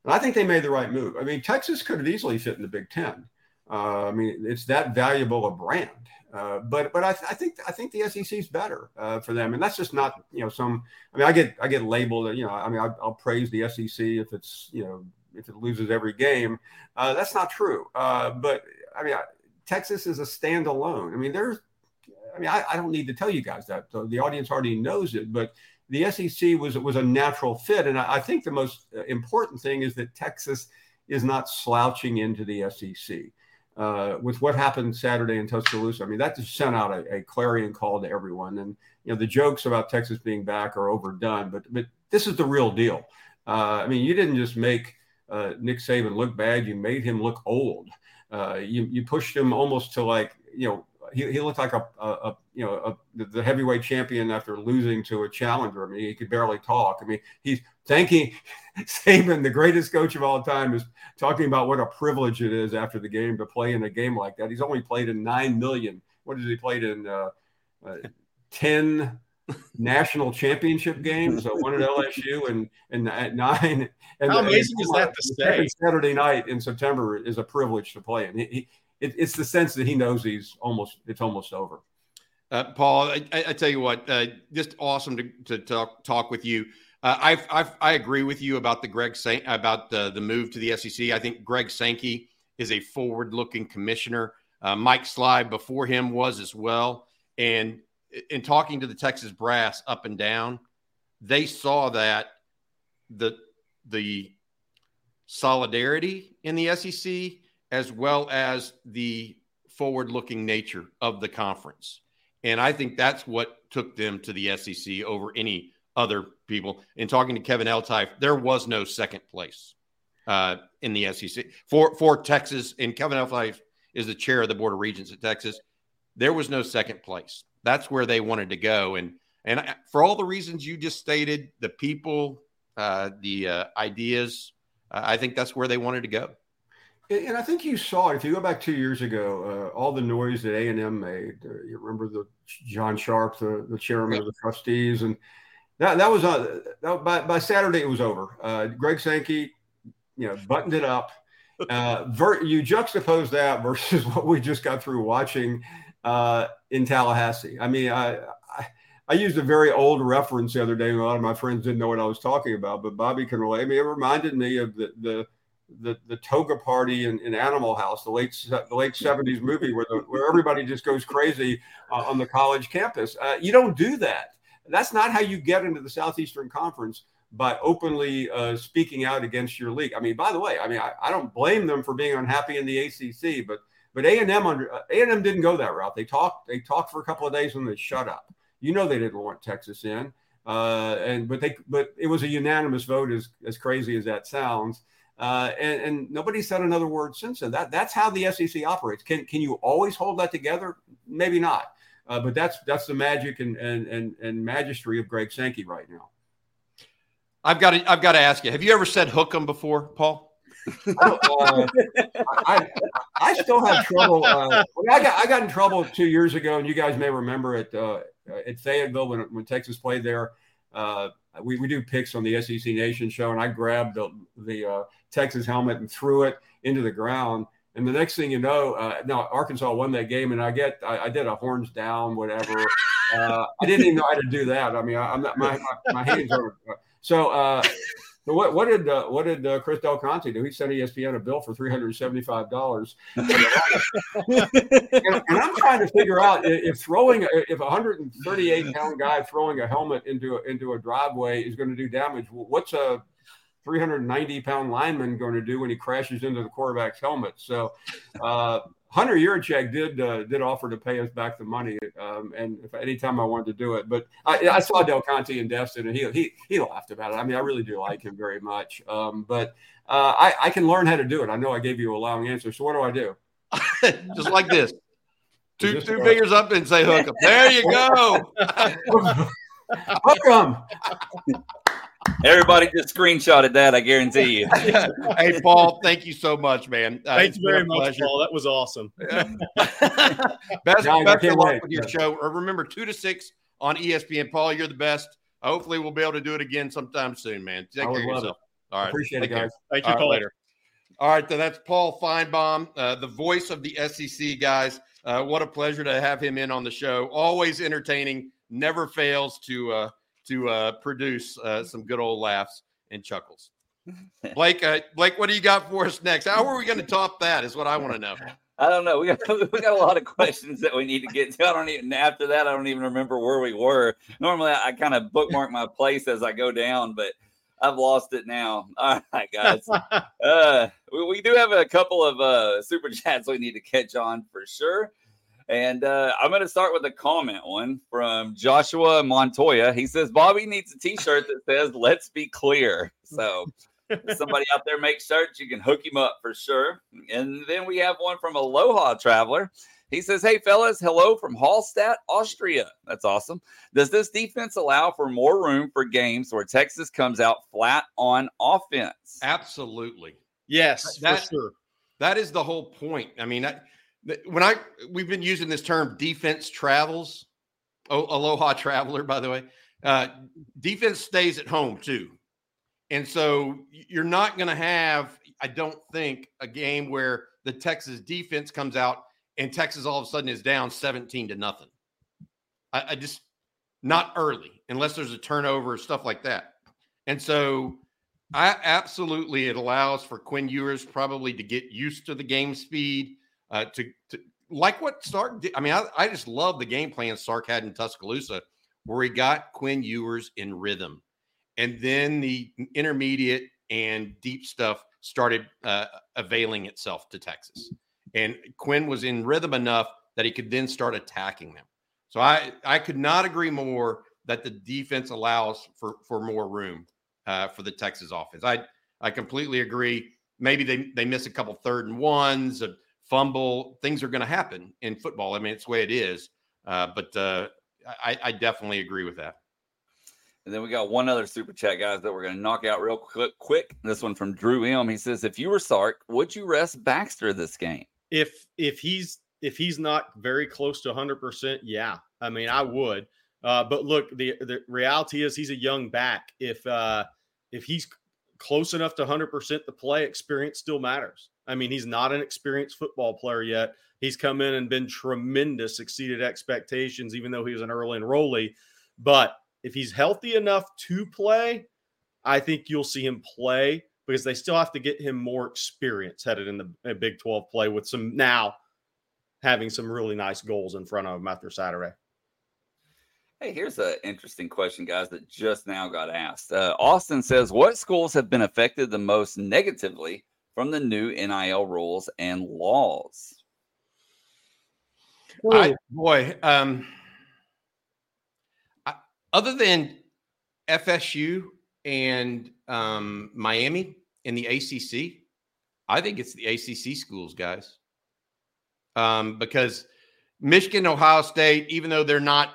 and I think they made the right move. I mean, Texas could have easily fit in the Big Ten. Uh, I mean, it's that valuable a brand. Uh, but but I, I, think I think the SEC is better uh, for them, and that's just not you know some. I mean, I get I get labeled. You know, I mean, I, will praise the SEC if it's you know if it loses every game. that's not true. but I mean, Texas is a standalone. I mean, there's I mean, I, I, don't need to tell you guys that. So the audience already knows it, but the SEC was was a natural fit, and I, I think the most uh, important thing is that Texas is not slouching into the SEC. Uh, with what happened Saturday in Tuscaloosa, I mean, that just sent out a, a, clarion call to everyone. And you know, the jokes about Texas being back are overdone, but but this is the real deal. Uh, I mean, you didn't just make uh, Nick Saban look bad; you made him look old. Uh, you you pushed him almost to like you know he, he looked like a, a, a you know a, the heavyweight champion after losing to a challenger. I mean, he could barely talk. I mean, he's thanking *laughs* Saban, the greatest coach of all time, is talking about what a privilege it is after the game to play in a game like that. He's only played in nine million. What has he played in? Uh, uh, Ten *laughs* national championship games. So one at LSU and and at nine. And, How amazing is that to say? Saturday night in September is a privilege to play, and he, it, it's the sense that he knows he's almost it's almost over. Uh, Paul, I, I, tell you what, uh, just awesome to, to talk talk with you. Uh, I've, I've, i agree with you about the Greg San- about the the move to the SEC. I think Greg Sankey is a forward looking commissioner. Uh, Mike Slive before him was as well. And in talking to the Texas brass up and down, they saw that the the solidarity in the SEC as well as the forward looking nature of the conference. And I think that's what took them to the SEC over any other people. In talking to Kevin Eltife, there was no second place uh, in the SEC for, for Texas. And Kevin Eltife is the chair of the Board of Regents at Texas. There was no second place. That's where they wanted to go. And and for all the reasons you just stated, the people, uh, the uh, ideas, uh, I think that's where they wanted to go. And I think you saw it if you go back two years ago, uh, all the noise that A and M made. Uh, you remember the John Sharp, the, the chairman of the trustees, and that that was uh, that, by by Saturday it was over. Uh, Greg Sankey, you know, buttoned it up. *laughs* Uh, ver- you juxtapose that versus *laughs* what we just got through watching uh, in Tallahassee. I mean, I, I, I used a very old reference the other day. And a lot of my friends didn't know what I was talking about, but Bobby can relate. I mean, it reminded me of the the the, the toga party in, in Animal House, the late the late seventies movie where the, where everybody just goes crazy uh, on the college campus. Uh, you don't do that. That's not how you get into the Southeastern Conference by openly uh, speaking out against your league. I mean, by the way, I mean I, I, don't blame them for being unhappy in the ACC, but But A and M under A and M didn't go that route. They talked. They talked for a couple of days and they shut up. You know they didn't want Texas in, uh, and but they but it was a unanimous vote. As as crazy as that sounds, uh, and, and nobody said another word since then. That that's how the SEC operates. Can can you always hold that together? Maybe not. Uh, but that's that's the magic and and and and magistry of Greg Sankey right now. I've got to I've got to ask you. Have you ever said hook 'em before, Paul? uh, I, I still have trouble. Uh, I got I got in trouble two years ago, and you guys may remember it uh, at Fayetteville when when Texas played there. Uh, we, we do picks on the SEC Nation show, and I grabbed the the uh, Texas helmet and threw it into the ground. And the next thing you know, uh, now Arkansas won that game, and I get I, I did a horns down, whatever. Uh, I didn't even know how to do that. I mean, I, am not my, my, my hands are so. Uh, so what, what did uh, what did uh, Chris Del Conte do? He sent ESPN a bill for three hundred seventy five dollars, and, and, I'm trying to figure out if throwing if a hundred and thirty eight pound guy throwing a helmet into a, into a driveway is going to do damage. What's a 390 pound lineman going to do when he crashes into the quarterback's helmet? So. Uh, Hunter Yurachek did uh, did offer to pay us back the money, um, and if anytime I wanted to do it, but I, I, saw Del Conte in Destin, and he he he laughed about it. I mean, I really do like him very much, um, but uh, I I can learn how to do it. I know I gave you a long answer, so what do I do? *laughs* Just like this, two two fingers up and say hook up. There you go. Hook *laughs* hook 'em. Everybody just screenshotted that. I guarantee you. *laughs* hey, Paul, thank you so much, man. Uh, Thanks very much, pleasure. Paul. That was awesome. *laughs* best best of luck with your show. Remember, two to six on ESPN. Paul, you're the best. Hopefully, we'll be able to do it again sometime soon, man. Take care of yourself. It. All right. Appreciate Take it, guys. Thank you, Paul. Later. All right, then that's Paul Finebaum, uh, the voice of the SEC guys. Uh, what a pleasure to have him in on the show. Always entertaining, never fails to uh, to uh, produce uh, some good old laughs and chuckles. *laughs* Blake, uh, Blake, what do you got for us next? How are we going to top that? Is what I want to know. I don't know. We got *laughs* we got a lot of questions that we need to get to. I don't even after that. I don't even remember where we were. Normally, I, I kind of bookmark my place as I go down, but I've lost it now. *laughs* All right, guys. uh, we, we, do have a couple of uh, super chats we need to catch on for sure. And uh, I'm going to start with a comment one from Joshua Montoya. He says Bobby needs a T-shirt that says "Let's be clear." So, somebody out there make shirts, you can hook him up for sure. And then we have one from Aloha Traveler. He says, "Hey fellas, hello from Hallstatt, Austria. That's awesome. Does this defense allow for more room for games where Texas comes out flat on offense?" Absolutely. Yes, that, for sure. That is the whole point. I mean, when I we've been using this term defense travels. Oh, aloha traveler, by the way. Uh, defense stays at home too, and so you're not going to have, I don't think, a game where the Texas defense comes out and Texas all of a sudden is down 17 to nothing. I, I just not early unless there's a turnover or stuff like that. And so I absolutely it allows for Quinn Ewers probably to get used to the game speed uh, to, to like what Sark did. I mean, I, I just love the game plan Sark had in Tuscaloosa, where he got Quinn Ewers in rhythm, and then the intermediate and deep stuff started uh, availing itself to Texas, and Quinn was in rhythm enough that he could then start attacking them. So I I could not agree more that the defense allows for for more room uh, for the Texas offense. I I completely agree. Maybe they they miss a couple third and ones fumble. Things are going to happen in football. I mean, it's the way it is. Uh, but uh, I, I, definitely agree with that. And then we got one other super chat, guys, that we're going to knock out real quick. Quick. This one from Drew M. He says, "If you were Sark, would you rest Baxter this game?" If if he's if he's not very close to 100, percent yeah. I mean, I would. Uh, but look, the the reality is he's a young back. If uh, if he's close enough to 100 percent, the play experience still matters. I mean, he's not an experienced football player yet. He's come in and been tremendous, exceeded expectations, even though he was an early enrollee. But if he's healthy enough to play, I think you'll see him play because they still have to get him more experience headed in the Big 12 play with some now having some really nice goals in front of him after Saturday. Hey, here's an interesting question, guys, that just now got asked. Uh, Austin says, What schools have been affected the most negatively from the new NIL rules and laws? I, boy, um, I, other than FSU and um, Miami in the ACC, I think it's the ACC schools, guys. Um, because Michigan, Ohio State, even though they're not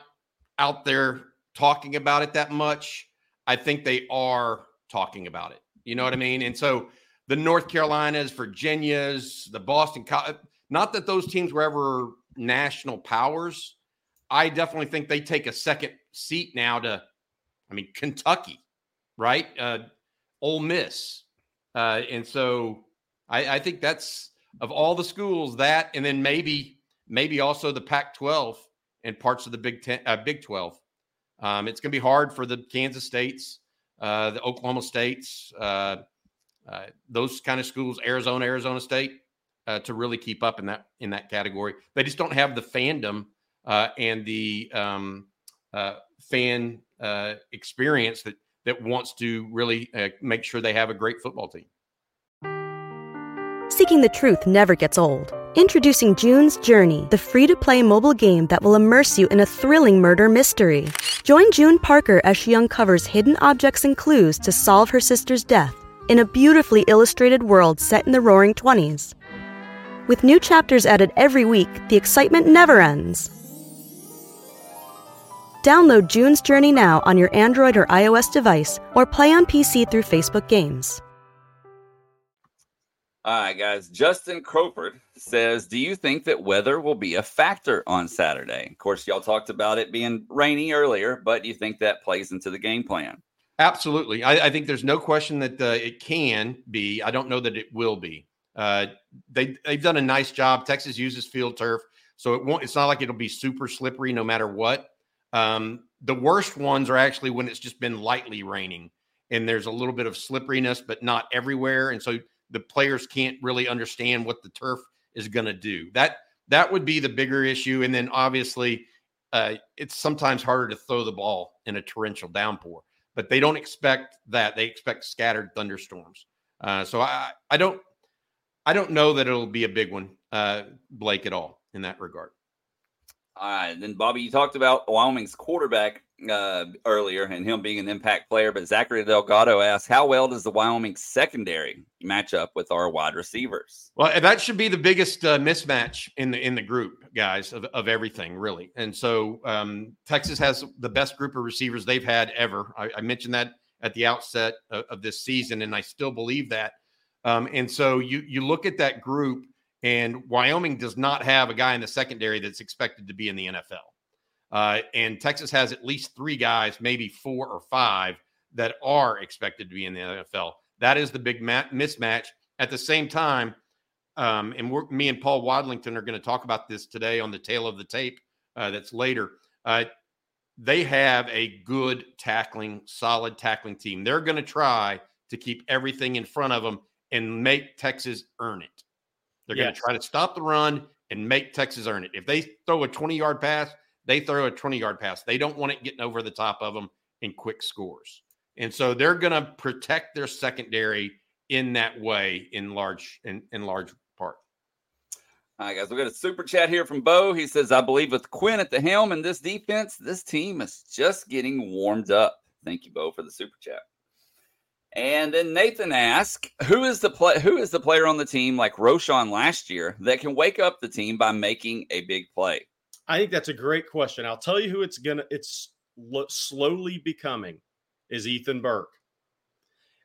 out there talking about it that much, I think they are talking about it. You know what I mean? And so the North Carolinas, Virginias, the Boston, not that those teams were ever national powers. I definitely think they take a second seat now to, I mean, Kentucky, right? Uh, Ole Miss. Uh, and so I, I think that's of all the schools that, and then maybe, maybe also the Pac 12 and parts of the Big 10, uh, Big 12. Um, it's going to be hard for the Kansas States, uh, the Oklahoma States, uh, uh, those kind of schools, Arizona, Arizona State, uh, to really keep up in that in that category. They just don't have the fandom uh, and the um, uh, fan uh, experience that that wants to really make sure they have a great football team. Seeking the truth never gets old. Introducing June's Journey, the free to play mobile game that will immerse you in a thrilling murder mystery. Join June Parker as she uncovers hidden objects and clues to solve her sister's death in a beautifully illustrated world set in the roaring 20s. With new chapters added every week, the excitement never ends. Download June's Journey now on your Android or iOS device or play on PC through Facebook Games. All right, guys. Justin Crowford says, Do you think that weather will be a factor on Saturday? Of course, y'all talked about it being rainy earlier, but do you think that plays into the game plan? Absolutely. I, I think there's no question that uh, it can be. I don't know that it will be. Uh, they they've done a nice job. Texas uses field turf, so it won't. It's not like it'll be super slippery no matter what. Um, the worst ones are actually when it's just been lightly raining and there's a little bit of slipperiness, but not everywhere, and so the players can't really understand what the turf is going to do. That that would be the bigger issue, and then obviously. Uh, it's sometimes harder to throw the ball in a torrential downpour but they don't expect that. They expect scattered thunderstorms. Uh, so I, I don't, I don't know that it'll be a big one, uh, Blake, at all in that regard. All right, then Bobby, you talked about Wyoming's quarterback uh, earlier and him being an impact player, but Zachary Delgado asked, "How well does the Wyoming secondary match up with our wide receivers?" Well, that should be the biggest uh, mismatch in the in the group, guys, of, of everything really. And so um, Texas has the best group of receivers they've had ever. I, I mentioned that at the outset of, of, this season, and I still believe that. Um, and so you you look at that group and Wyoming does not have a guy in the secondary that's expected to be in the NFL. Uh, and Texas has at least three guys, maybe four or five, that are expected to be in the NFL. That is the big ma- mismatch. At the same time, um, and me and Paul Wadlington are going to talk about this today on the tail of the tape uh, that's later. Uh, they have a good tackling, solid tackling team. They're going to try to keep everything in front of them and make Texas earn it. They're yes. going to try to stop the run and make Texas earn it. If they throw a 20 yard pass, they throw a 20 yard pass. They don't want it getting over the top of them in quick scores. And so they're going to protect their secondary in that way in large in, in large part. All right, guys, we got a super chat here from Bo. He says, I believe with Quinn at the helm and this defense, this team is just getting warmed up. Thank you, Bo, for the super chat. And then Nathan asked, "Who is the play? Who is the player on the team like Roschon last year that can wake up the team by making a big play?" I think that's a great question. I'll tell you who it's gonna. It's lo- slowly becoming is Ethan Burke,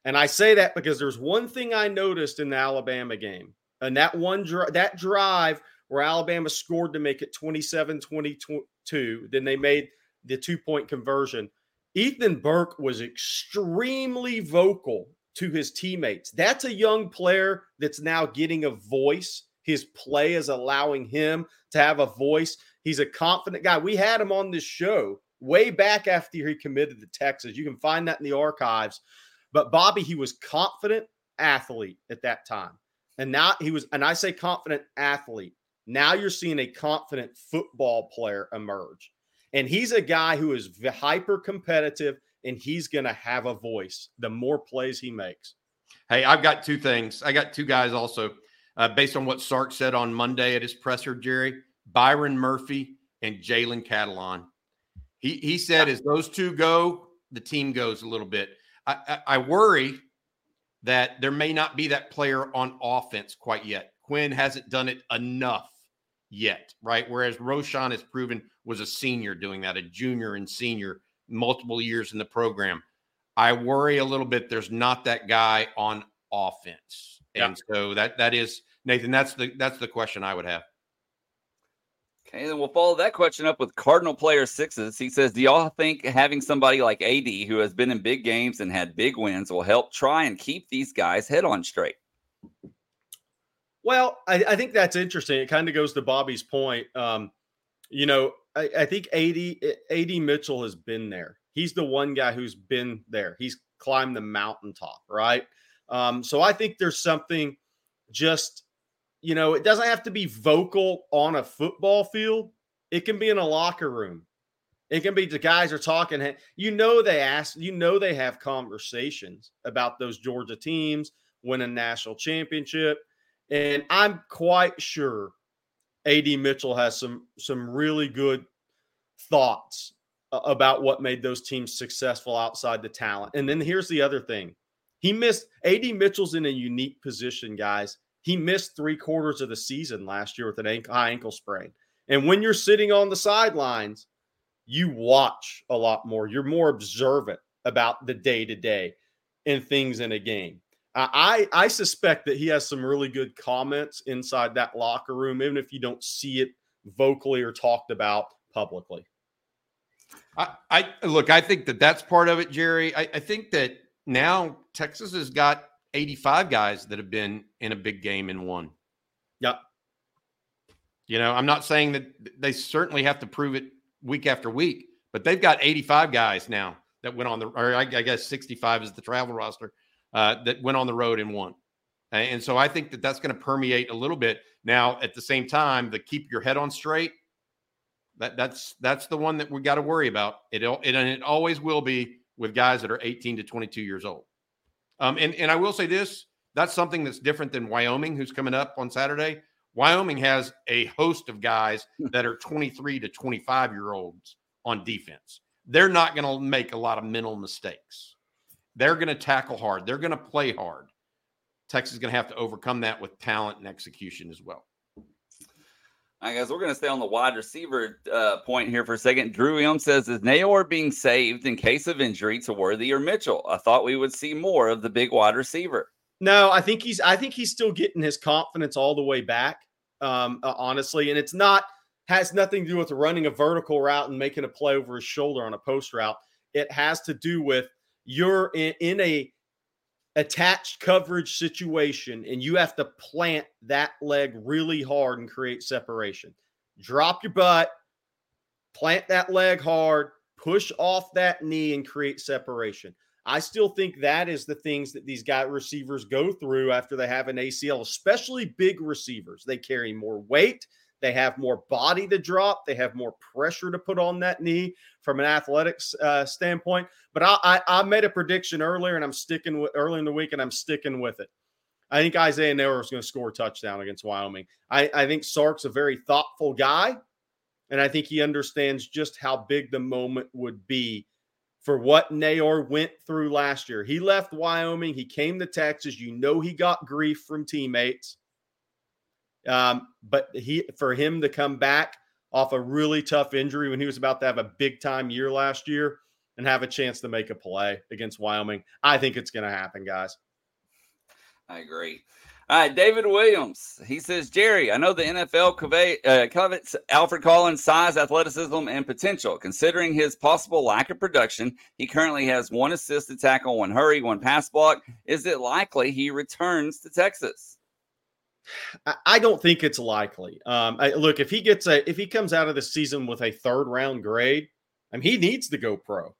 and I say that because there's one thing I noticed in the Alabama game, and that one dri- that drive where Alabama scored to make it 27-22, then they made the two point conversion Ethan Burke was extremely vocal to his teammates. That's a young player that's now getting a voice. His play is allowing him to have a voice. He's a confident guy. We had him on this show way back after he committed to Texas. You can find that in the archives. But Bobby, he was confident athlete at that time. And now he was, and I say confident athlete. Now you're seeing a confident football player emerge. And he's a guy who is hyper competitive and he's going to have a voice the more plays he makes. Hey, I've got two things. I got two guys also, uh, based on what Sark said on Monday at his presser, Jerry. Byron Murphy and Jalen Catalon. He he said as those two go, the team goes a little bit. I, I, I worry that there may not be that player on offense quite yet. Quinn hasn't done it enough yet, right? Whereas Roschon has proven was a senior doing that, a junior and senior, multiple years in the program. I worry a little bit. There's not that guy on offense, yeah. and so that that is Nathan. That's the that's the question I would have. Okay, then we'll follow that question up with Cardinal player sixes. He says, Do y'all think having somebody like AD who has been in big games and had big wins will help try and keep these guys head on straight? Well, I, I think that's interesting. It kind of goes to Bobby's point. Um, you know, I, I think AD, AD Mitchell has been there. He's the one guy who's been there. He's climbed the mountaintop, right? Um, so I think there's something just you know, it doesn't have to be vocal on a football field. It can be in a locker room. It can be the guys are talking. You know, they ask, you know, they have conversations about those Georgia teams winning national championship. And I'm quite sure AD Mitchell has some some really good thoughts about what made those teams successful outside the talent. And then here's the other thing. He missed AD Mitchell's in a unique position, guys. He missed three quarters of the season last year with an ankle, high ankle sprain. And when you're sitting on the sidelines, you watch a lot more. You're more observant about the day to day and things in a game. I I suspect that he has some really good comments inside that locker room, even if you don't see it vocally or talked about publicly. I, I look. I think that that's part of it, Jerry. I, I think that now Texas has got 85 guys that have been in a big game and won. Yep. You know, I'm not saying that they certainly have to prove it week after week, but they've got 85 guys now that went on the, or I, I guess 65 is the travel roster uh, that went on the road and won. And so I think that that's going to permeate a little bit. Now, at the same time, the keep your head on straight. That that's that's the one that we got to worry about. It, it and it always will be with guys that are 18 to 22 years old. Um, and, and I will say this that's something that's different than Wyoming, who's coming up on Saturday. Wyoming has a host of guys hmm. that are 23 to 25 year olds on defense. They're not going to make a lot of mental mistakes. They're going to tackle hard. They're going to play hard. Texas is going to have to overcome that with talent and execution as well. All right, guys, we're going to stay on the wide receiver uh, point here for a second. Drew M says, Is Neyor being saved in case of injury to Worthy or Mitchell? I thought we would see more of the big wide receiver. No, I think he's I think he's still getting his confidence all the way back. Um, uh, honestly, and it's not has nothing to do with running a vertical route and making a play over his shoulder on a post route. It has to do with you're in, in a attached coverage situation and you have to plant that leg really hard and create separation. Drop your butt, plant that leg hard, push off that knee and create separation. I still think that is the things that these guy receivers go through after they have an ACL, especially big receivers. They carry more weight, they have more body to drop. They have more pressure to put on that knee from an athletics uh, standpoint. But I, I, I, made a prediction earlier, and I'm sticking with early in the week, and I'm sticking with it. I think Isaiah Neyor is going to score a touchdown against Wyoming. I, I think Sark's a very thoughtful guy, and I think he understands just how big the moment would be for what Neyor went through last year. He left Wyoming, he came to Texas. You know, he got grief from teammates. Um, but he for him to come back off a really tough injury when he was about to have a big time year last year and have a chance to make a play against Wyoming, I think it's going to happen, guys. I agree. All right, David Williams. He says, Jerry, I know the NFL uh, covets Alfred Collins' size, athleticism, and potential. Considering his possible lack of production, he currently has one assisted tackle, one hurry, one pass block. Is it likely he returns to Texas? I don't think it's likely. Um, I, look, if he gets a, if he comes out of the season with a third round grade, I mean, he needs to go pro.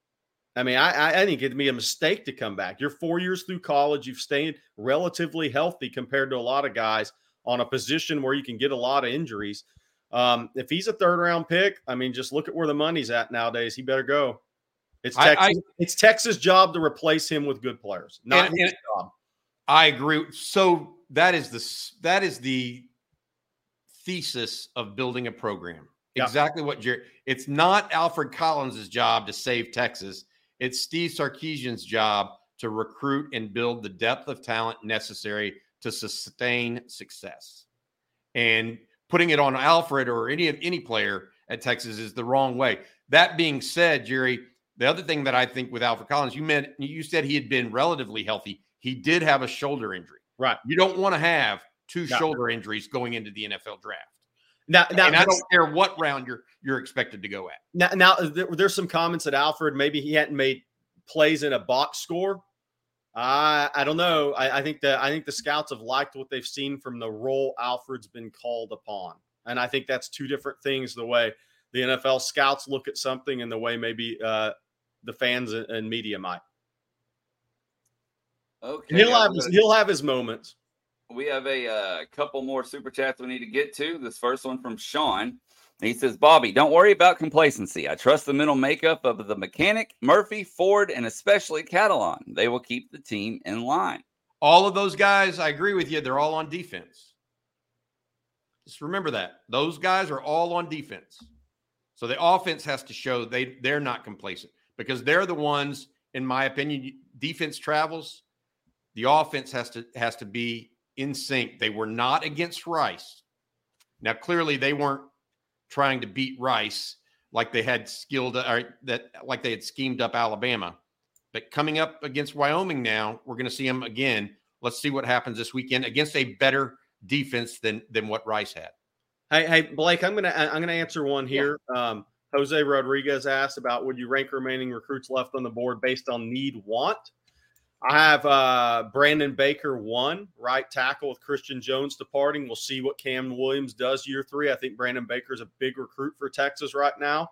I mean, I, I think it'd be a mistake to come back. You're four years through college. You've stayed relatively healthy compared to a lot of guys on a position where you can get a lot of injuries. Um, if he's a third round pick, I mean, just look at where the money's at nowadays. He better go. It's Texas. I, I, it's Texas' job to replace him with good players, not and, his and job. I agree. So that is the that is the thesis of building a program. Yeah. Exactly what Jerry. It's not Alfred Collins' job to save Texas. It's Steve Sarkisian's job to recruit and build the depth of talent necessary to sustain success. And putting it on Alfred or any of any player at Texas is the wrong way. That being said, Jerry, the other thing that I think with Alfred Collins, you meant you said he had been relatively healthy. He did have a shoulder injury. Right. You don't want to have two No. shoulder injuries going into the NFL draft. Now, now, and I don't care what round you're you're expected to go at. now, now there, there's some comments that Alfred maybe he hadn't made plays in a box score. I I don't know. I, I think that I think the scouts have liked what they've seen from the role Alfred's been called upon, and I think that's two different things. The way the NFL scouts look at something, and the way maybe uh, the fans and- and media might. Okay. And he'll have his, he'll have his moments. we have a uh, couple more super chats we need to get to. This first one from Sean. He says, Bobby, don't worry about complacency. I trust the mental makeup of the mechanic, Murphy, Ford, and especially Catalon. They will keep the team in line. All of those guys, I agree with you. They're all on defense. Just remember that those guys are all on defense. So the offense has to show they they're not complacent because they're the ones, in my opinion, defense travels. The offense has to has to be in sync. They were not against Rice. Now clearly they weren't trying to beat Rice like they had skilled or that like they had schemed up Alabama. But coming up against Wyoming now, we're going to see them again. Let's see what happens this weekend against a better defense than than what Rice had. Hey, hey, Blake, I'm gonna I'm gonna answer one here. Um, Jose Rodriguez asked about would you rank remaining recruits left on the board based on need want? I have uh, Brandon Baker one right tackle with Christian Jones departing. We'll see what Cam Williams does year three. I think Brandon Baker is a big recruit for Texas right now.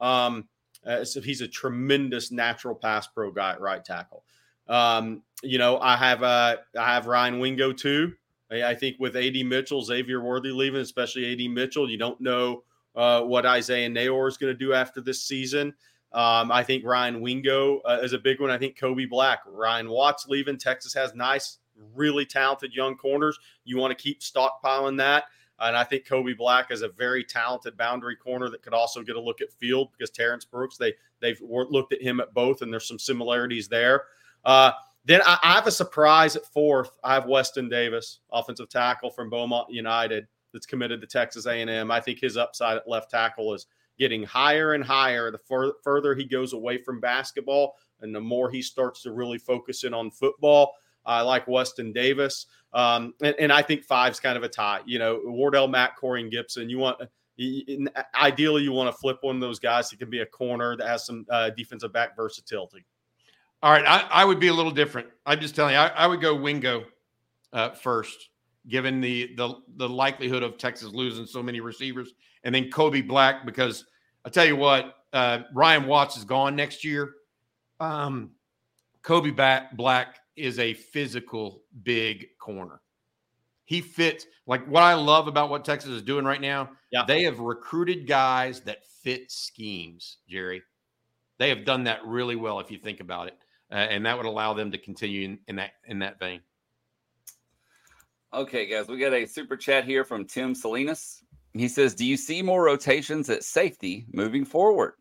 Um, uh, so he's a tremendous natural pass pro guy at right tackle. Um, you know, I have uh, I have Ryan Wingo too. I I think with AD Mitchell, Xavier Worthy leaving, especially AD Mitchell, you don't know uh, what Isaiah Neyor is going to do after this season. Um, I think Ryan Wingo uh, is a big one. I think Kobe Black, Ryan Watts leaving. Texas has nice, really talented young corners. You want to keep stockpiling that. And I think Kobe Black is a very talented boundary corner that could also get a look at field because Terrence Brooks, they they've looked at him at both, and there's some similarities there. Uh, then I, I have a surprise at fourth. I have Weston Davis, offensive tackle from Beaumont United, that's committed to Texas A&M. I think his upside at left tackle is getting higher and higher the fur- further he goes away from basketball and the more he starts to really focus in on football. I like Weston Davis. Um, and, and I think five's kind of a tie. You know, Wardell Mack, Corey, and Gibson. You want ideally you want to flip one of those guys that can be a corner that has some uh, defensive back versatility. All right, I, I would be a little different. I'm just telling you, I, I would go Wingo uh, first, given the, the the likelihood of Texas losing so many receivers, and then Kobe Black because I tell you what, uh, Ryan Watts is gone next year. Um, Kobe Black is a physical big corner. He fits like what I love about what Texas is doing right now. Yeah. They have recruited guys that fit schemes, Jerry. They have done that really well if you think about it. Uh, and that would allow them to continue in, in that in that vein. Okay, guys, we got a super chat here from Tim Salinas. He says, Do you see more rotations at safety moving forward?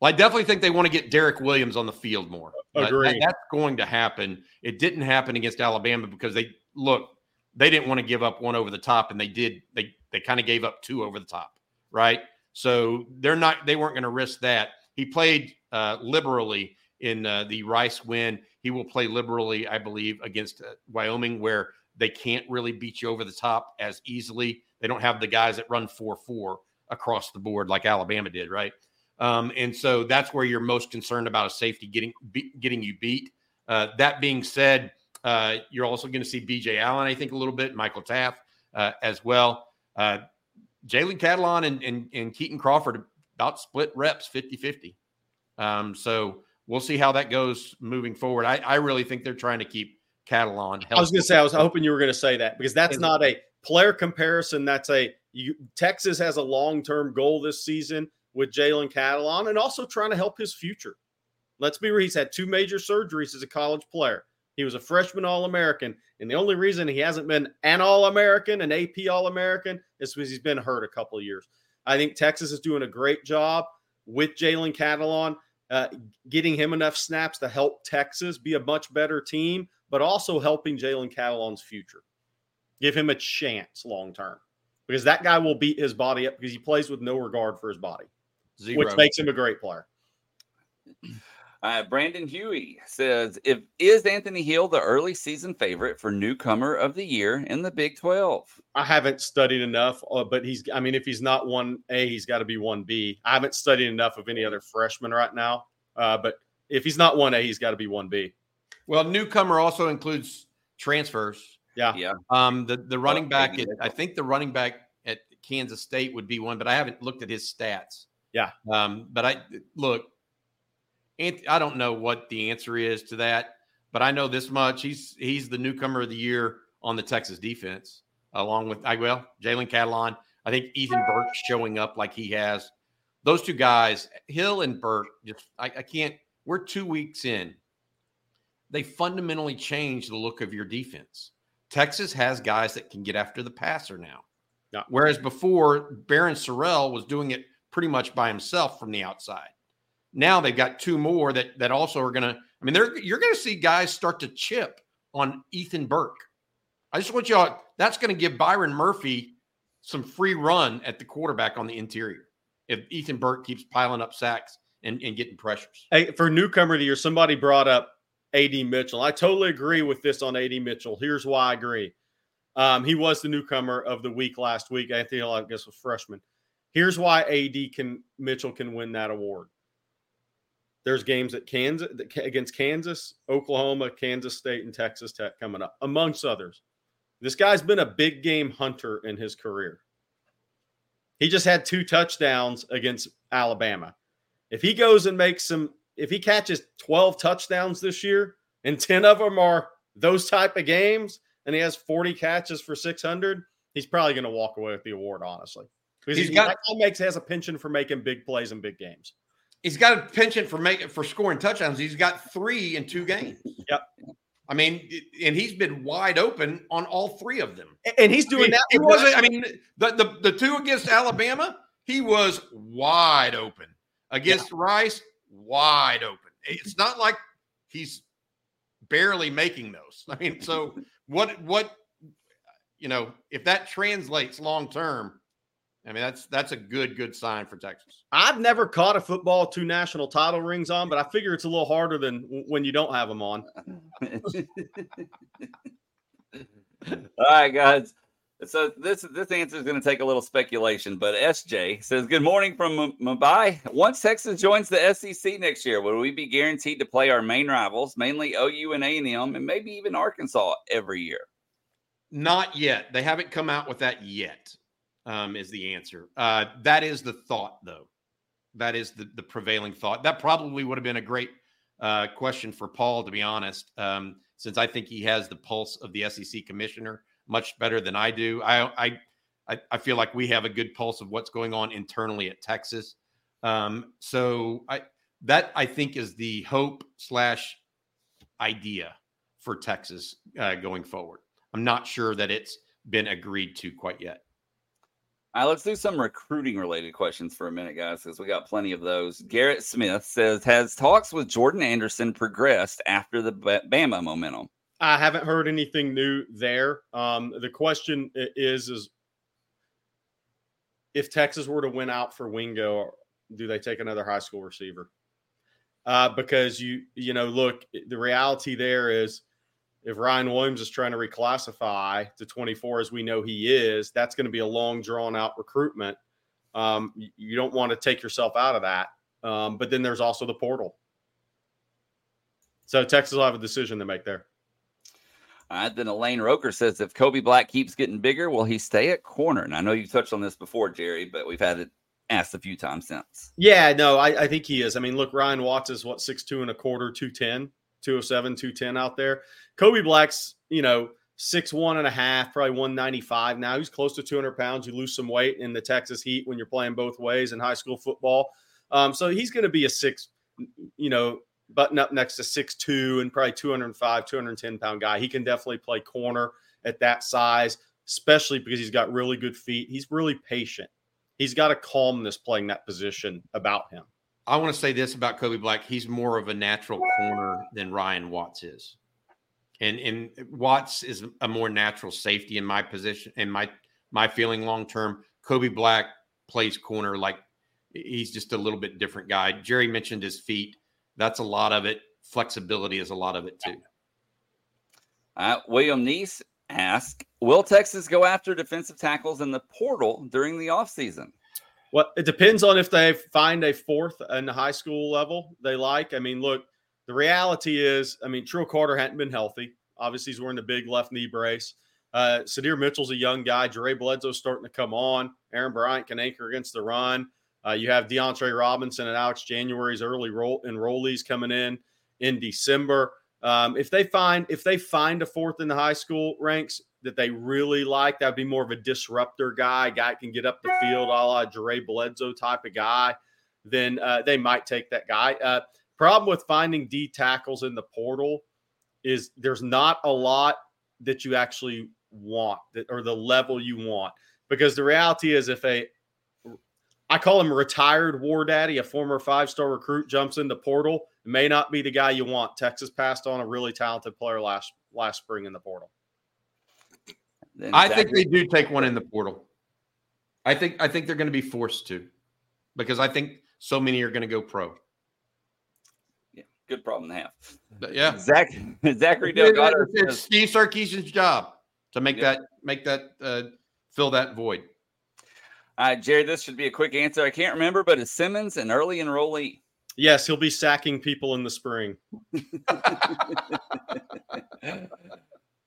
Well, I definitely think they want to get Derek Williams on the field more. That- that's going to happen. It didn't happen against Alabama because they look, they didn't want to give up one over the top, and they did. They they kind of gave up two over the top, right? So they're not. They weren't going to risk that. He played uh, liberally in uh, the Rice win. He will play liberally, I believe, against uh, Wyoming, where they can't really beat you over the top as easily. They don't have the guys that run four four across the board like Alabama did, right? Um, and so that's where you're most concerned about a safety getting be, getting you beat. Uh, that being said, uh, you're also going to see BJ Allen, I think, a little bit, Michael Taaffe uh, as well. Uh, Jalen Catalon and, and, and Kitan Crawford about split reps 50 50. Um, so we'll see how that goes moving forward. I, I really think they're trying to keep Catalon I was going to say, I was hoping you were going to say that because that's not a player comparison. That's a you, Texas has a long term goal this season with Jalen Catalon and also trying to help his future. Let's be real. He's had two major surgeries as a college player. He was a freshman All American. And the only reason he hasn't been an All American, an AP All American, is because he's been hurt a couple of years. I think Texas is doing a great job with Jalen Catalon, uh, getting him enough snaps to help Texas be a much better team, but also helping Jalen Catalon's future. Give him a chance long term because that guy will beat his body up because he plays with no regard for his body, Zero. which makes him a great player. *clears throat* Uh, Brandon Huey says, "If is Anthony Hill the early season favorite for newcomer of the year in the Big 12?" I haven't studied enough, uh, but he's, I mean, if he's not 1A, he's got to be 1B. I haven't studied enough of any other freshman right now, uh, but if he's not 1A, he's got to be 1B. Well, newcomer also includes transfers. Yeah. Yeah. Um, the the running Oh, back, at, I think the running back at Kansas State would be one, but I haven't looked at his stats. Yeah. Um, but I look, I don't know what the answer is to that, but I know this much: he's he's the newcomer of the year on the Texas defense, along with I well Jalen Catalon. I think Ethan Burke showing up like he has. Those two guys, Hill and Burke, just I, I can't. We're two weeks in. They fundamentally change the look of your defense. Texas has guys that can get after the passer now. Yeah. Whereas before, Barryn Sorrell was doing it pretty much by himself from the outside. Now they've got two more that that also are going to. I mean, they're you're going to see guys start to chip on Ethan Burke. I just want y'all. That's going to give Byron Murphy some free run at the quarterback on the interior if Ethan Burke keeps piling up sacks and, and getting pressures. Hey, for newcomer of the year, somebody brought up AD Mitchell. I totally agree with this on AD Mitchell. Here's why I agree. Um, he was the newcomer of the week last week. Anthony I guess, was freshman. Here's why AD can Mitchell can win that award. There's games at Kansas against Kansas, Oklahoma, Kansas State, and Texas Tech coming up, amongst others. This guy's been a big game hunter in his career. He just had two touchdowns against Alabama. If he goes and makes some, if he catches 12 touchdowns this year and 10 of them are those type of games and he has 40 catches for 600, he's probably going to walk away with the award, honestly. Because He's he's got- makes has a penchant for making big plays in big games. He's got a penchant for making for scoring touchdowns. He's got three in two games. Yep. I mean, and he's been wide open on all three of them. And he's I doing mean, that. He wasn't. I mean, the, the the two against Alabama, he was wide open. Against Rice, wide open. It's not like he's barely making those. *laughs* I mean, so what? What? You know, if that translates long term, I mean, that's that's a good good sign for Texas. I've never caught a football with two national title rings on, but I figure it's a little harder than when you don't have them on. *laughs* All right, guys. So this this answer is going to take a little speculation, but SJ says, "Good morning from Mumbai. Once Texas joins the SEC next year, will we be guaranteed to play our main rivals, mainly OU and A and M, and maybe even Arkansas every year?" Not yet. They haven't come out with that yet. Um, is the answer. Uh, that is the thought, though. That is the the prevailing thought. That probably would have been a great uh, question for Paul, to be honest, um, since I think he has the pulse of the SEC commissioner much better than I do. I I I, feel like we have a good pulse of what's going on internally at Texas. Um, so I that I think is the hope slash idea for Texas uh, going forward. I'm not sure that it's been agreed to quite yet. All right, let's do some recruiting related questions for a minute, guys, because we got plenty of those. Garrett Smith says, "Has talks with Jordan Anderson progressed after the Bama momentum?" I haven't heard anything new there. Um, the question is, is if Texas were to win out for Wingo, do they take another high school receiver? Uh, because you, you know, look, the reality there is if Ryan Williams is trying to reclassify to 24 as we know he is, that's going to be a long drawn out recruitment. Um, you, don't want to take yourself out of that. Um, but then there's also the portal. So Texas will have a decision to make there. All right, then Elaine Roker says, "If Kobe Black keeps getting bigger, will he stay at corner?" And I know you've touched on this before, Jerry, but we've had it asked a few times since. Yeah, no, I, I think he is. I mean, look, Ryan Watts is what, six two and a quarter, 210, 207, 210 out there. Kobe Black's, you know, six one and a half, probably 195 now. He's close to 200 pounds. You lose some weight in the Texas heat when you're playing both ways in high school football. Um, so he's going to be a six, you know, button up next to six two and probably 205, 210 pound guy. He can definitely play corner at that size, especially because he's got really good feet. He's really patient. He's got a calmness playing that position about him. I want to say this about Kobe Black. He's more of a natural corner than Ryan Watts is. And and Watts is a more natural safety in my position, and my my feeling long term. Kobe Black plays corner like he's just a little bit different guy. Jerry mentioned his feet. That's a lot of it. Flexibility is a lot of it too. Uh, William Neese asked, Will Texas go after defensive tackles in the portal during the offseason? Well, it depends on if they find a fourth in the high school level they like. I mean, look, the reality is, I mean, Trill Carter hadn't been healthy. Obviously, he's wearing the big left knee brace. Uh, Sydir Mitchell's a young guy. Jere Bledsoe's starting to come on. Aaron Bryant can anchor against the run. Uh, you have DeAndre Robinson and Alex January's early role enrollees coming in in December. Um, if they find if they find a fourth in the high school ranks that they really like, that'd be more of a disruptor guy, guy can get up the field, a la Dre Bledsoe type of guy. Then uh, they might take that guy. Uh, problem with finding D tackles in the portal is there's not a lot that you actually want that or the level you want because the reality is if a I call him retired war daddy, a former five star recruit jumps in the portal, may not be the guy you want. Texas passed on a really talented player last last spring in the portal. Then I think they do take one in the portal. I think I think they're going to be forced to, because I think so many are going to go pro. Yeah, good problem to have. But yeah, Zach *laughs* Zachary Delgado. It's Steve Sarkisian's job to make yeah. that make that uh, fill that void. Uh, Jerry, this should be a quick answer. I can't remember, but is Simmons an early enrollee? Yes, he'll be sacking people in the spring. *laughs*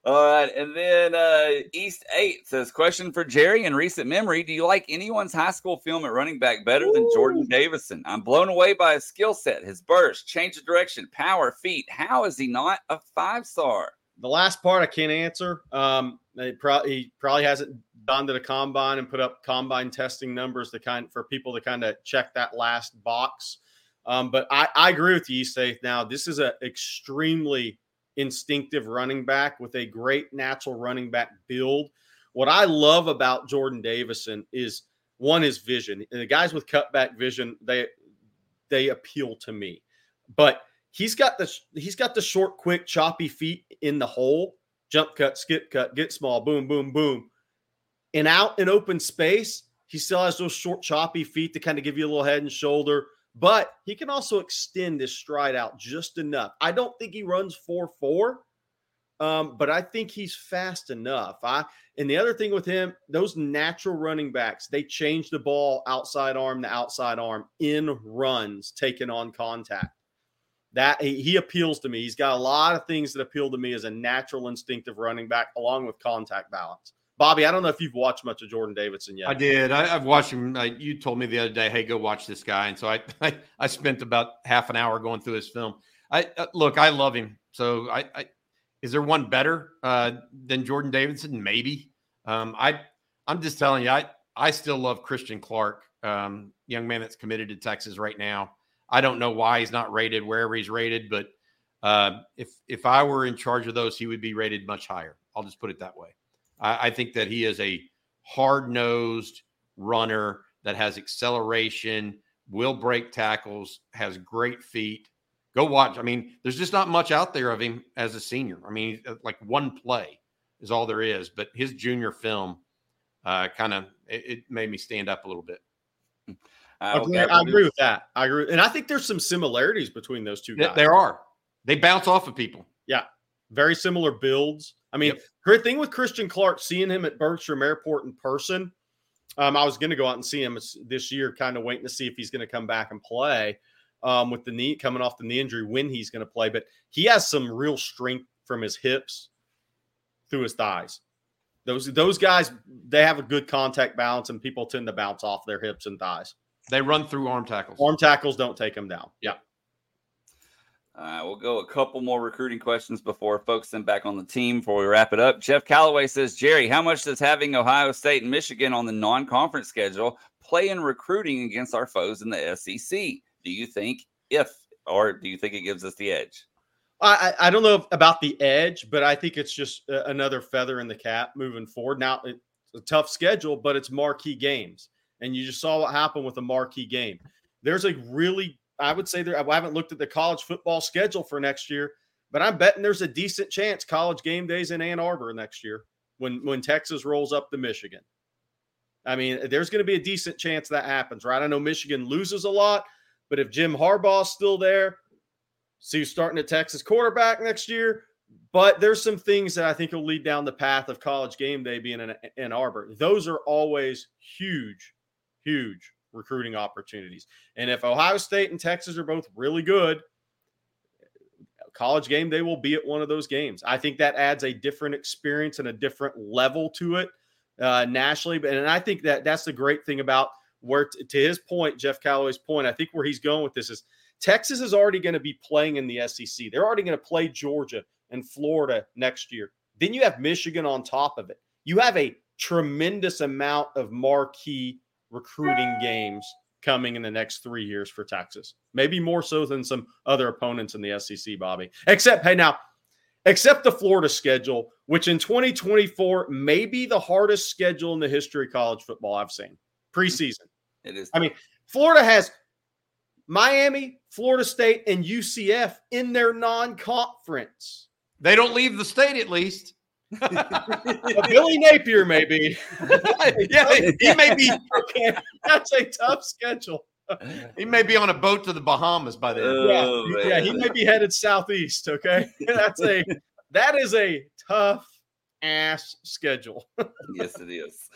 All right. And then uh, East 8 says, Question for Jerry in recent memory Do you like anyone's high school film at running back better Ooh. than Jordan Davison? I'm blown away by his skill set, his burst, change of direction, power, feet. How is he not a five star? The last part I can't answer. Um, pro- he probably hasn't gone to the combine and put up combine testing numbers to kind for people to kind of check that last box. Um, but I, I agree with you, Safe. Now this is an extremely instinctive running back with a great natural running back build. What I love about Jordan Davison is one is vision. And the guys with cutback vision, they they appeal to me. But he's got the he's got the short, quick, choppy feet in the hole. Jump cut, skip cut, get small, boom, boom, boom and out in open space, he still has those short, choppy feet to kind of give you a little head and shoulder, but he can also extend his stride out just enough. I don't think he runs 4 4, um, but I think he's fast enough. I and the other thing with him, those natural running backs, they change the ball outside arm to outside arm in runs, taking on contact. That he, appeals to me. He's got a lot of things that appeal to me as a natural instinctive running back, along with contact balance. Bobby, I don't know if you've watched much of Jordan Davison yet. I did. I, have watched him. I, you told me the other day, "Hey, go watch this guy," and so I, *laughs* I, I spent about half an hour going through his film. I uh, look, I love him. So, I, I is there one better uh, than Jordan Davison? Maybe. Um, I, I'm just telling you, I, I still love Christian Clark, um, young man that's committed to Texas right now. I don't know why he's not rated wherever he's rated, but uh, if if I were in charge of those, he would be rated much higher. I'll just put it that way. I, I think that he is a hard nosed runner that has acceleration, will break tackles, has great feet. Go watch. I mean, there's just not much out there of him as a senior. I mean, uh, like one play is all there is, but his junior film uh, kind of it, it, made me stand up a little bit. I, agree, I agree with that. I agree, and I think there's some similarities between those two guys. There are. They bounce off of people. Yeah, very similar builds. I mean, yep. great thing with Christian Clark, seeing him at Bergstrom Airport in person. Um, I was going to go out and see him this year, kind of waiting to see if he's going to come back and play um, with the knee coming off the knee injury when he's going to play. But he has some real strength from his hips through his thighs. Those those guys, they have a good contact balance, and people tend to bounce off their hips and thighs. They run through arm tackles. Arm tackles don't take them down. Yeah. Uh, we'll go a couple more recruiting questions before focusing back on the team before we wrap it up. Jeff Calloway says, Jerry, how much does having Ohio State and Michigan on the non conference schedule play in recruiting against our foes in the SEC? Do you think, if or do you think it gives us the edge? I, I don't know about the edge, but I think it's just another feather in the cap moving forward. Now it's a tough schedule, but it's marquee games, and you just saw what happened with a marquee game. There's a really, I would say there. I haven't looked at the college football schedule for next year, but I'm betting there's a decent chance college game days in Ann Arbor next year when when Texas rolls up to Michigan. I mean, there's going to be a decent chance that happens, right? I know Michigan loses a lot, but if Jim Harbaugh's still there, see starting at Texas quarterback next year. But there's some things that I think will lead down the path of college game day being in Ann Arbor. Those are always huge, huge recruiting opportunities. And if Ohio State and Texas are both really good, college game they will be at one of those games. I think that adds a different experience and a different level to it uh, nationally. And I think that that's the great thing about where, t- to his point, Jeff Calloway's point. I think where he's going with this is Texas is already going to be playing in the SEC. They're already going to play Georgia and Florida next year. Then you have Michigan on top of it. You have a tremendous amount of marquee recruiting games coming in the next three years for Texas. Maybe more so than some other opponents in the SEC, Bobby. Except, hey, now, except the Florida schedule, which in 2024 may be the hardest schedule in the history of college football I've seen preseason. *laughs* It is. I mean, Florida has Miami, Florida State, and UCF in their non conference. They don't leave the state at least. Billy Napier, maybe. *laughs* yeah, he may be. Okay, that's a tough schedule. He may be on a boat to the Bahamas by then. Oh, yeah, yeah, he may be headed southeast. Okay, *laughs* that's a that is a tough ass schedule. *laughs* yes, it is.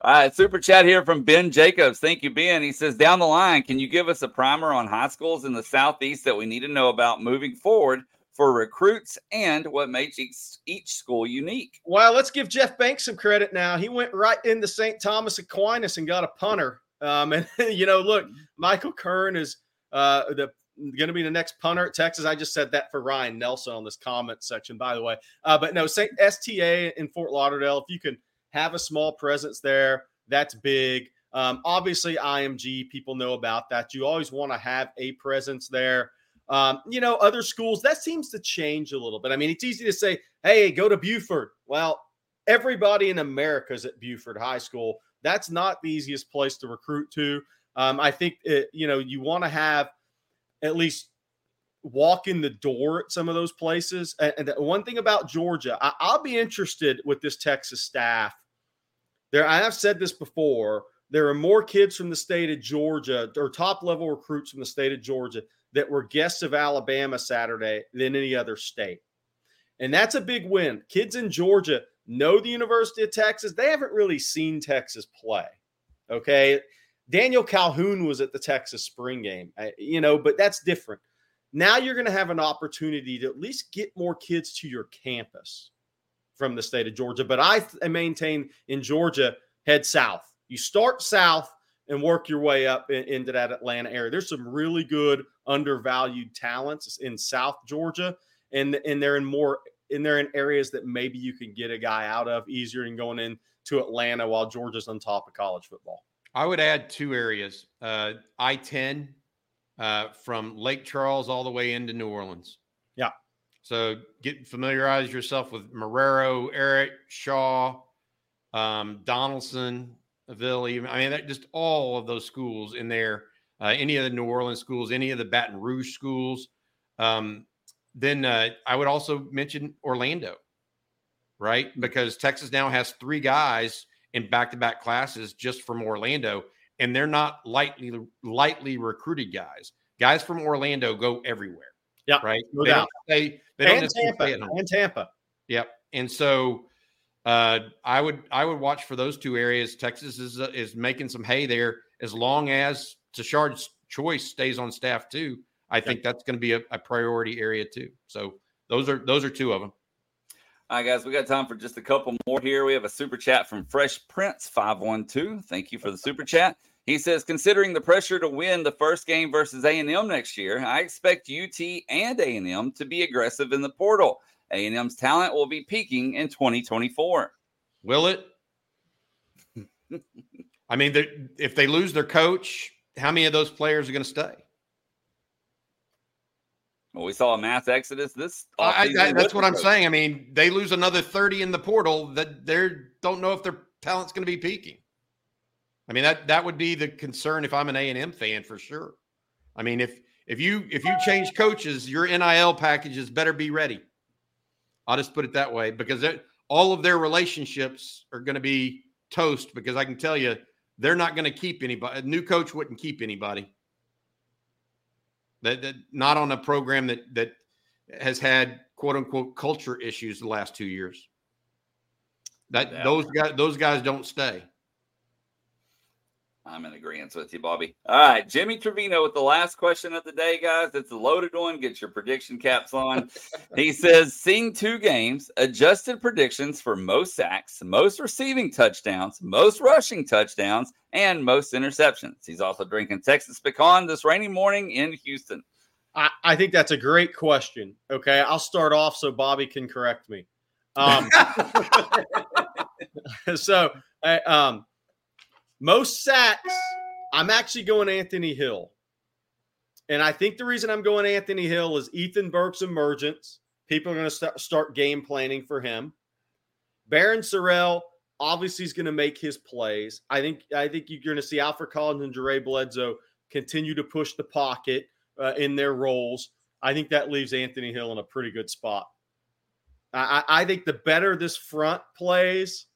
All right, super chat here from Ben Jacobs. Thank you, Ben. He says, down the line, can you give us a primer on high schools in the southeast that we need to know about moving forward for recruits and what makes each, each school unique? Well, let's give Jeff Banks some credit now. He went right into St. Thomas Aquinas and got a punter. Um, and *laughs* you know, look, Michael Kern is uh, the going to be the next punter at Texas. I just said that for Ryan Nelson on this comment section, by the way. Uh, but no, St. STA in Fort Lauderdale, if you can have a small presence there, that's big. Um, obviously, IMG, people know about that. You always want to have a presence there. Um, you know, other schools, that seems to change a little bit. I mean, it's easy to say, hey, go to Buford. Well, everybody in America is at Buford High School. That's not the easiest place to recruit to. Um, I think, it, you know, you want to have at least walk in the door at some of those places. And, one thing about Georgia, I, I, will be interested with this Texas staff. There, I have said this before. There are more kids from the state of Georgia or top level recruits from the state of Georgia that were guests of Alabama Saturday than any other state. And that's a big win. Kids in Georgia know the University of Texas. They haven't really seen Texas play. Okay. Daniel Calhoun was at the Texas spring game, you know, but that's different. Now you're going to have an opportunity to at least get more kids to your campus from the state of Georgia. But I maintain in Georgia, head south. You start south and work your way up in, into that Atlanta area. There's some really good undervalued talents in South Georgia, and and they're in more and they're in areas that maybe you can get a guy out of easier than going in to Atlanta while Georgia's on top of college football. I would add two areas uh, I 10 uh, from Lake Charles all the way into New Orleans. Yeah. So get familiarize yourself with Marrero, Ehret, Shaw, um, Donaldson, Ville. Even, I mean, just all of those schools in there. Uh, any of the New Orleans schools, any of the Baton Rouge schools. Um, then uh, I would also mention Orlando, right? Because Texas now has three guys in back-to-back classes just from Orlando, and they're not lightly lightly recruited guys. Guys from Orlando go everywhere. Yeah, right. No they. Don't stay, they and don't Tampa. stay at home. And Tampa. Yep. And so uh, I would I would watch for those two areas. Texas is uh, is making some hay there as long as Tashard Choice stays on staff too. I yep. think that's going to be a, a priority area too. So those are those are two of them. All right, guys, we got time for just a couple more here. We have a super chat from Fresh Prince 512. Thank you for the super chat. He says, considering the pressure to win the first game versus A&M next year, I expect UT and A&M to be aggressive in the portal. A&M's talent will be peaking in 2024. Will it? I mean, if they lose their coach, how many of those players are going to stay? Well, we saw a mass exodus this. I, I, that's what I'm coach. saying. I mean, they lose another 30 in the portal that they don't know if their talent's going to be peaking. I mean that that would be the concern if I'm an A and M fan for sure. I mean if if you if you change coaches, your NIL packages better be ready. I'll just put it that way because it, all of their relationships are going to be toast because I can tell you they're not going to keep anybody. A new coach wouldn't keep anybody. That, that not on a program that that has had quote unquote culture issues the last two years. That yeah. those guys those guys don't stay. I'm in agreement with you, Bobby. All right, Jimmy Trevino with the last question of the day, guys. It's a loaded one. Get your prediction caps on. *laughs* he says, seeing two games, adjusted predictions for most sacks, most receiving touchdowns, most rushing touchdowns, and most interceptions. He's also drinking Texas pecan this rainy morning in Houston. I, I think that's a great question. Okay, I'll start off so Bobby can correct me. Um, *laughs* *laughs* so, uh, um, most sacks, I'm actually going Anthony Hill. And I think the reason I'm going Anthony Hill is Ethan Burke's emergence. People are going to start, start game planning for him. Barryn Sorrell obviously is going to make his plays. I think I think you're going to see Alfred Collins and Jere Bledsoe continue to push the pocket uh, in their roles. I think that leaves Anthony Hill in a pretty good spot. I, I think the better this front plays,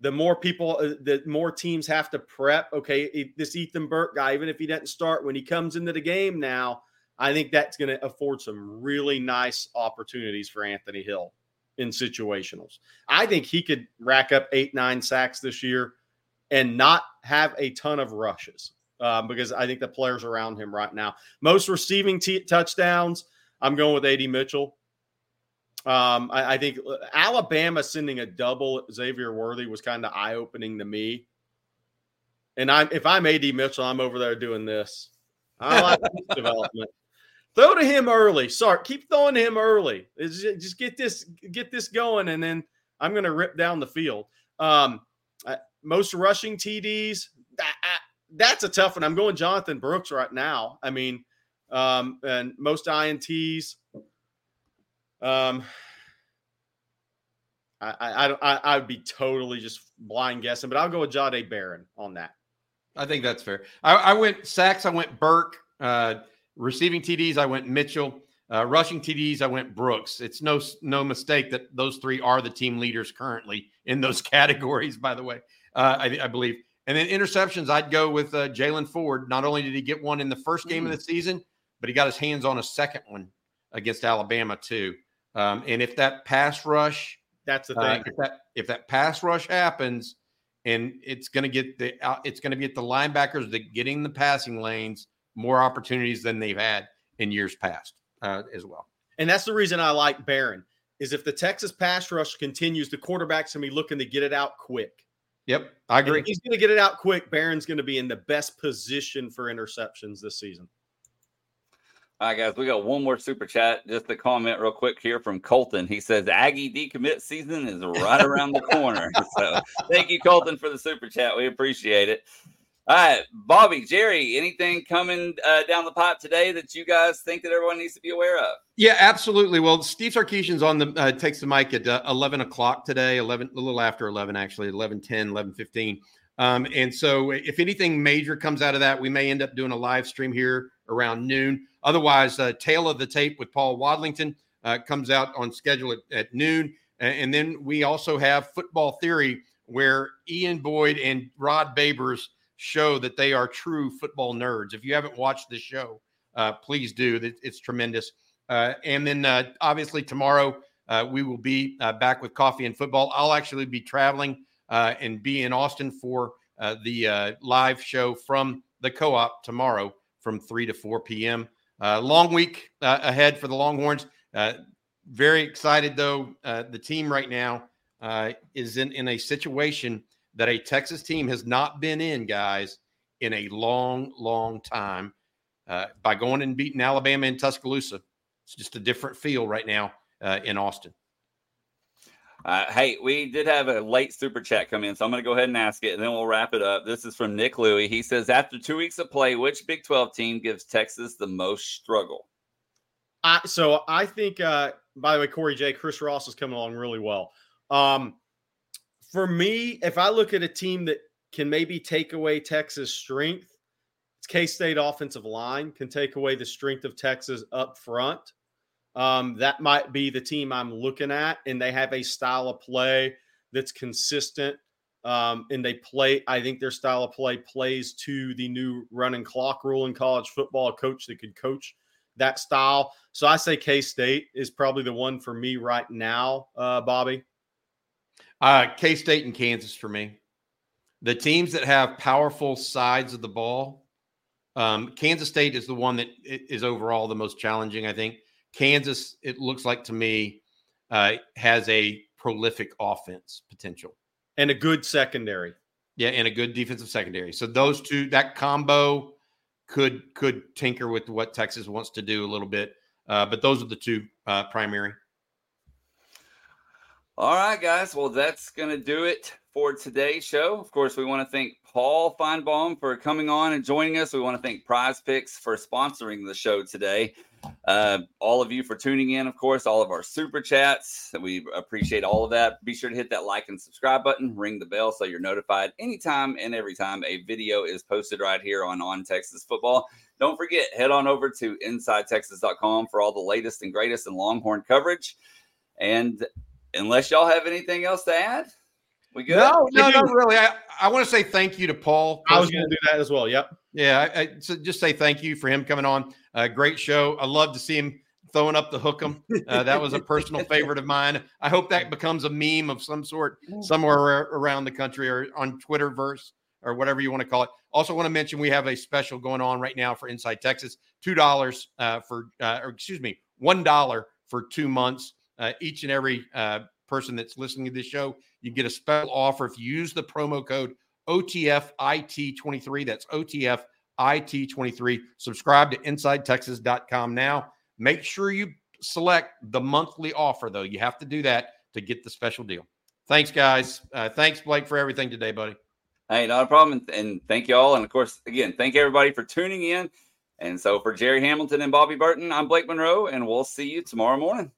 the more people, uh, the more teams have to prep. Okay, this Ethan Burke guy, even if he doesn't start, when he comes into the game now, I think that's going to afford some really nice opportunities for Anthony Hill in situationals. I think he could rack up eight, nine sacks this year and not have a ton of rushes um, because I think the players around him right now. Most receiving t- touchdowns, I'm going with AD Mitchell. Um, I, I, think uh, Alabama sending a double Xavier Worthy was kind of eye opening to me. And I'm if I'm AD Mitchell, I'm over there doing this. I like *laughs* development. Throw to him early. Sorry, keep throwing him early. Just get this get this going, and then I'm going to rip down the field. Um, most rushing TDs. That, that's a tough one. I'm going Jonathan Brooks right now. I mean, um, and most INTs. Um, I, I, I, I would be totally just blind guessing, but I'll go with Jahdae Barron on that. I think that's fair. I, I went sacks. I went Burke. Uh, receiving TDs. I went Mitchell. Uh, rushing TDs. I went Brooks. It's no no mistake that those three are the team leaders currently in those *laughs* categories. By the way, uh, I, I, believe. And then interceptions. I'd go with uh, Jaylan Ford. Not only did he get one in the first game mm. of the season, but he got his hands on a second one against Alabama too. Um, and if that pass rush, that's the uh, thing. Uh, if that if that pass rush happens, and it's going to get the uh, it's going to get the linebackers that getting the passing lanes more opportunities than they've had in years past uh, as well. And that's the reason I like Barron is if the Texas pass rush continues, the quarterback's going to be looking to get it out quick. Yep, I agree. he's going to get it out quick. Barron's going to be in the best position for interceptions this season. All right, guys, we got one more super chat. Just a comment real quick here from Colton. He says Aggie decommit season is right around the corner. *laughs* So thank you, Colton, for the super chat. We appreciate it. All right, Bobby, Jerry, anything coming uh, down the pipe today that you guys think that everyone needs to be aware of? Yeah, absolutely. Well, Steve Sarkisian's on the uh, takes the mic at uh, 11 o'clock today, 11, a little after 11, actually, 11, 10, 11, 15. Um, and so if anything major comes out of that, we may end up doing a live stream here around noon. Otherwise, uh, Tale of the Tape with Paul Wadlington uh, comes out on schedule at, at noon. And then we also have Football Theory, where Ian Boyd and Rod Babers show that they are true football nerds. If you haven't watched this show, uh, please do. It's tremendous. Uh, and then uh, obviously tomorrow uh, we will be uh, back with coffee and football. I'll actually be traveling uh, and be in Austin for the live show from the co-op tomorrow from 3 to 4 p.m. Uh, long week uh, ahead for the Longhorns. Uh, very excited, though. Uh, the team right now uh, is in, in a situation that a Texas team has not been in, guys, in a long, long time. Uh, by going and beating Alabama in Tuscaloosa, it's just a different feel right now in Austin. Uh, hey, we did have a late super chat come in, so I'm going to go ahead and ask it, and then we'll wrap it up. This is from Nick Louie. He says, after two weeks of play, which Big 12 team gives Texas the most struggle? I, so I think, uh, by the way, Corey J, Chris Ross is coming along really well. Um, for me, if I look at a team that can maybe take away Texas' strength, it's K State offensive line can take away the strength of Texas up front. Um, that might be the team I'm looking at, and they have a style of play that's consistent. Um, and they play, I think their style of play plays to the new running clock rule in college football, a coach that could coach that style. So I say K State is probably the one for me right now, uh, Bobby. Uh, K State and Kansas for me. The teams that have powerful sides of the ball, um, Kansas State is the one that is overall the most challenging, I think. Kansas, it looks like to me, uh, has a prolific offense potential and a good secondary. Yeah, and a good defensive secondary. So those two, that combo could could tinker with what Texas wants to do a little bit. Uh, but those are the two uh, primary. All right, guys. Well, that's going to do it for today's show. Of course, we want to thank Paul Finebaum for coming on and joining us. We want to thank Prize Picks for sponsoring the show today. Uh, all of you for tuning in, of course, all of our super chats. We appreciate all of that. Be sure to hit that like and subscribe button, ring the bell so you're notified anytime and every time a video is posted right here on On Texas Football. Don't forget, head on over to InsideTexas.com for all the latest and greatest in Longhorn coverage. And unless y'all have anything else to add, we good? No, no, not really. I, I want to say thank you to Paul. I was going to do that as well. Yep. Yeah. I, I, so just say thank you for him coming on. Uh, great show. I love to see him throwing up the hook'em. Uh, that was a personal *laughs* favorite of mine. I hope that becomes a meme of some sort somewhere around the country or on Twitterverse or whatever you want to call it. Also, want to mention we have a special going on right now for Inside Texas. Two dollars uh, for, uh, or excuse me, one dollar for two months. Uh, each and every uh, person that's listening to this show, you get a special offer if you use the promo code OTFIT23. That's OTFIT23. Subscribe to InsideTexas.com now. Make sure you select the monthly offer, though. You have to do that to get the special deal. Thanks, guys. Uh, thanks, Blake, for everything today, buddy. Hey, not a problem. And thank you all. And of course, again, thank everybody for tuning in. And so for Jerry Hamilton and Bobby Burton, I'm Blake Monroe, and we'll see you tomorrow morning.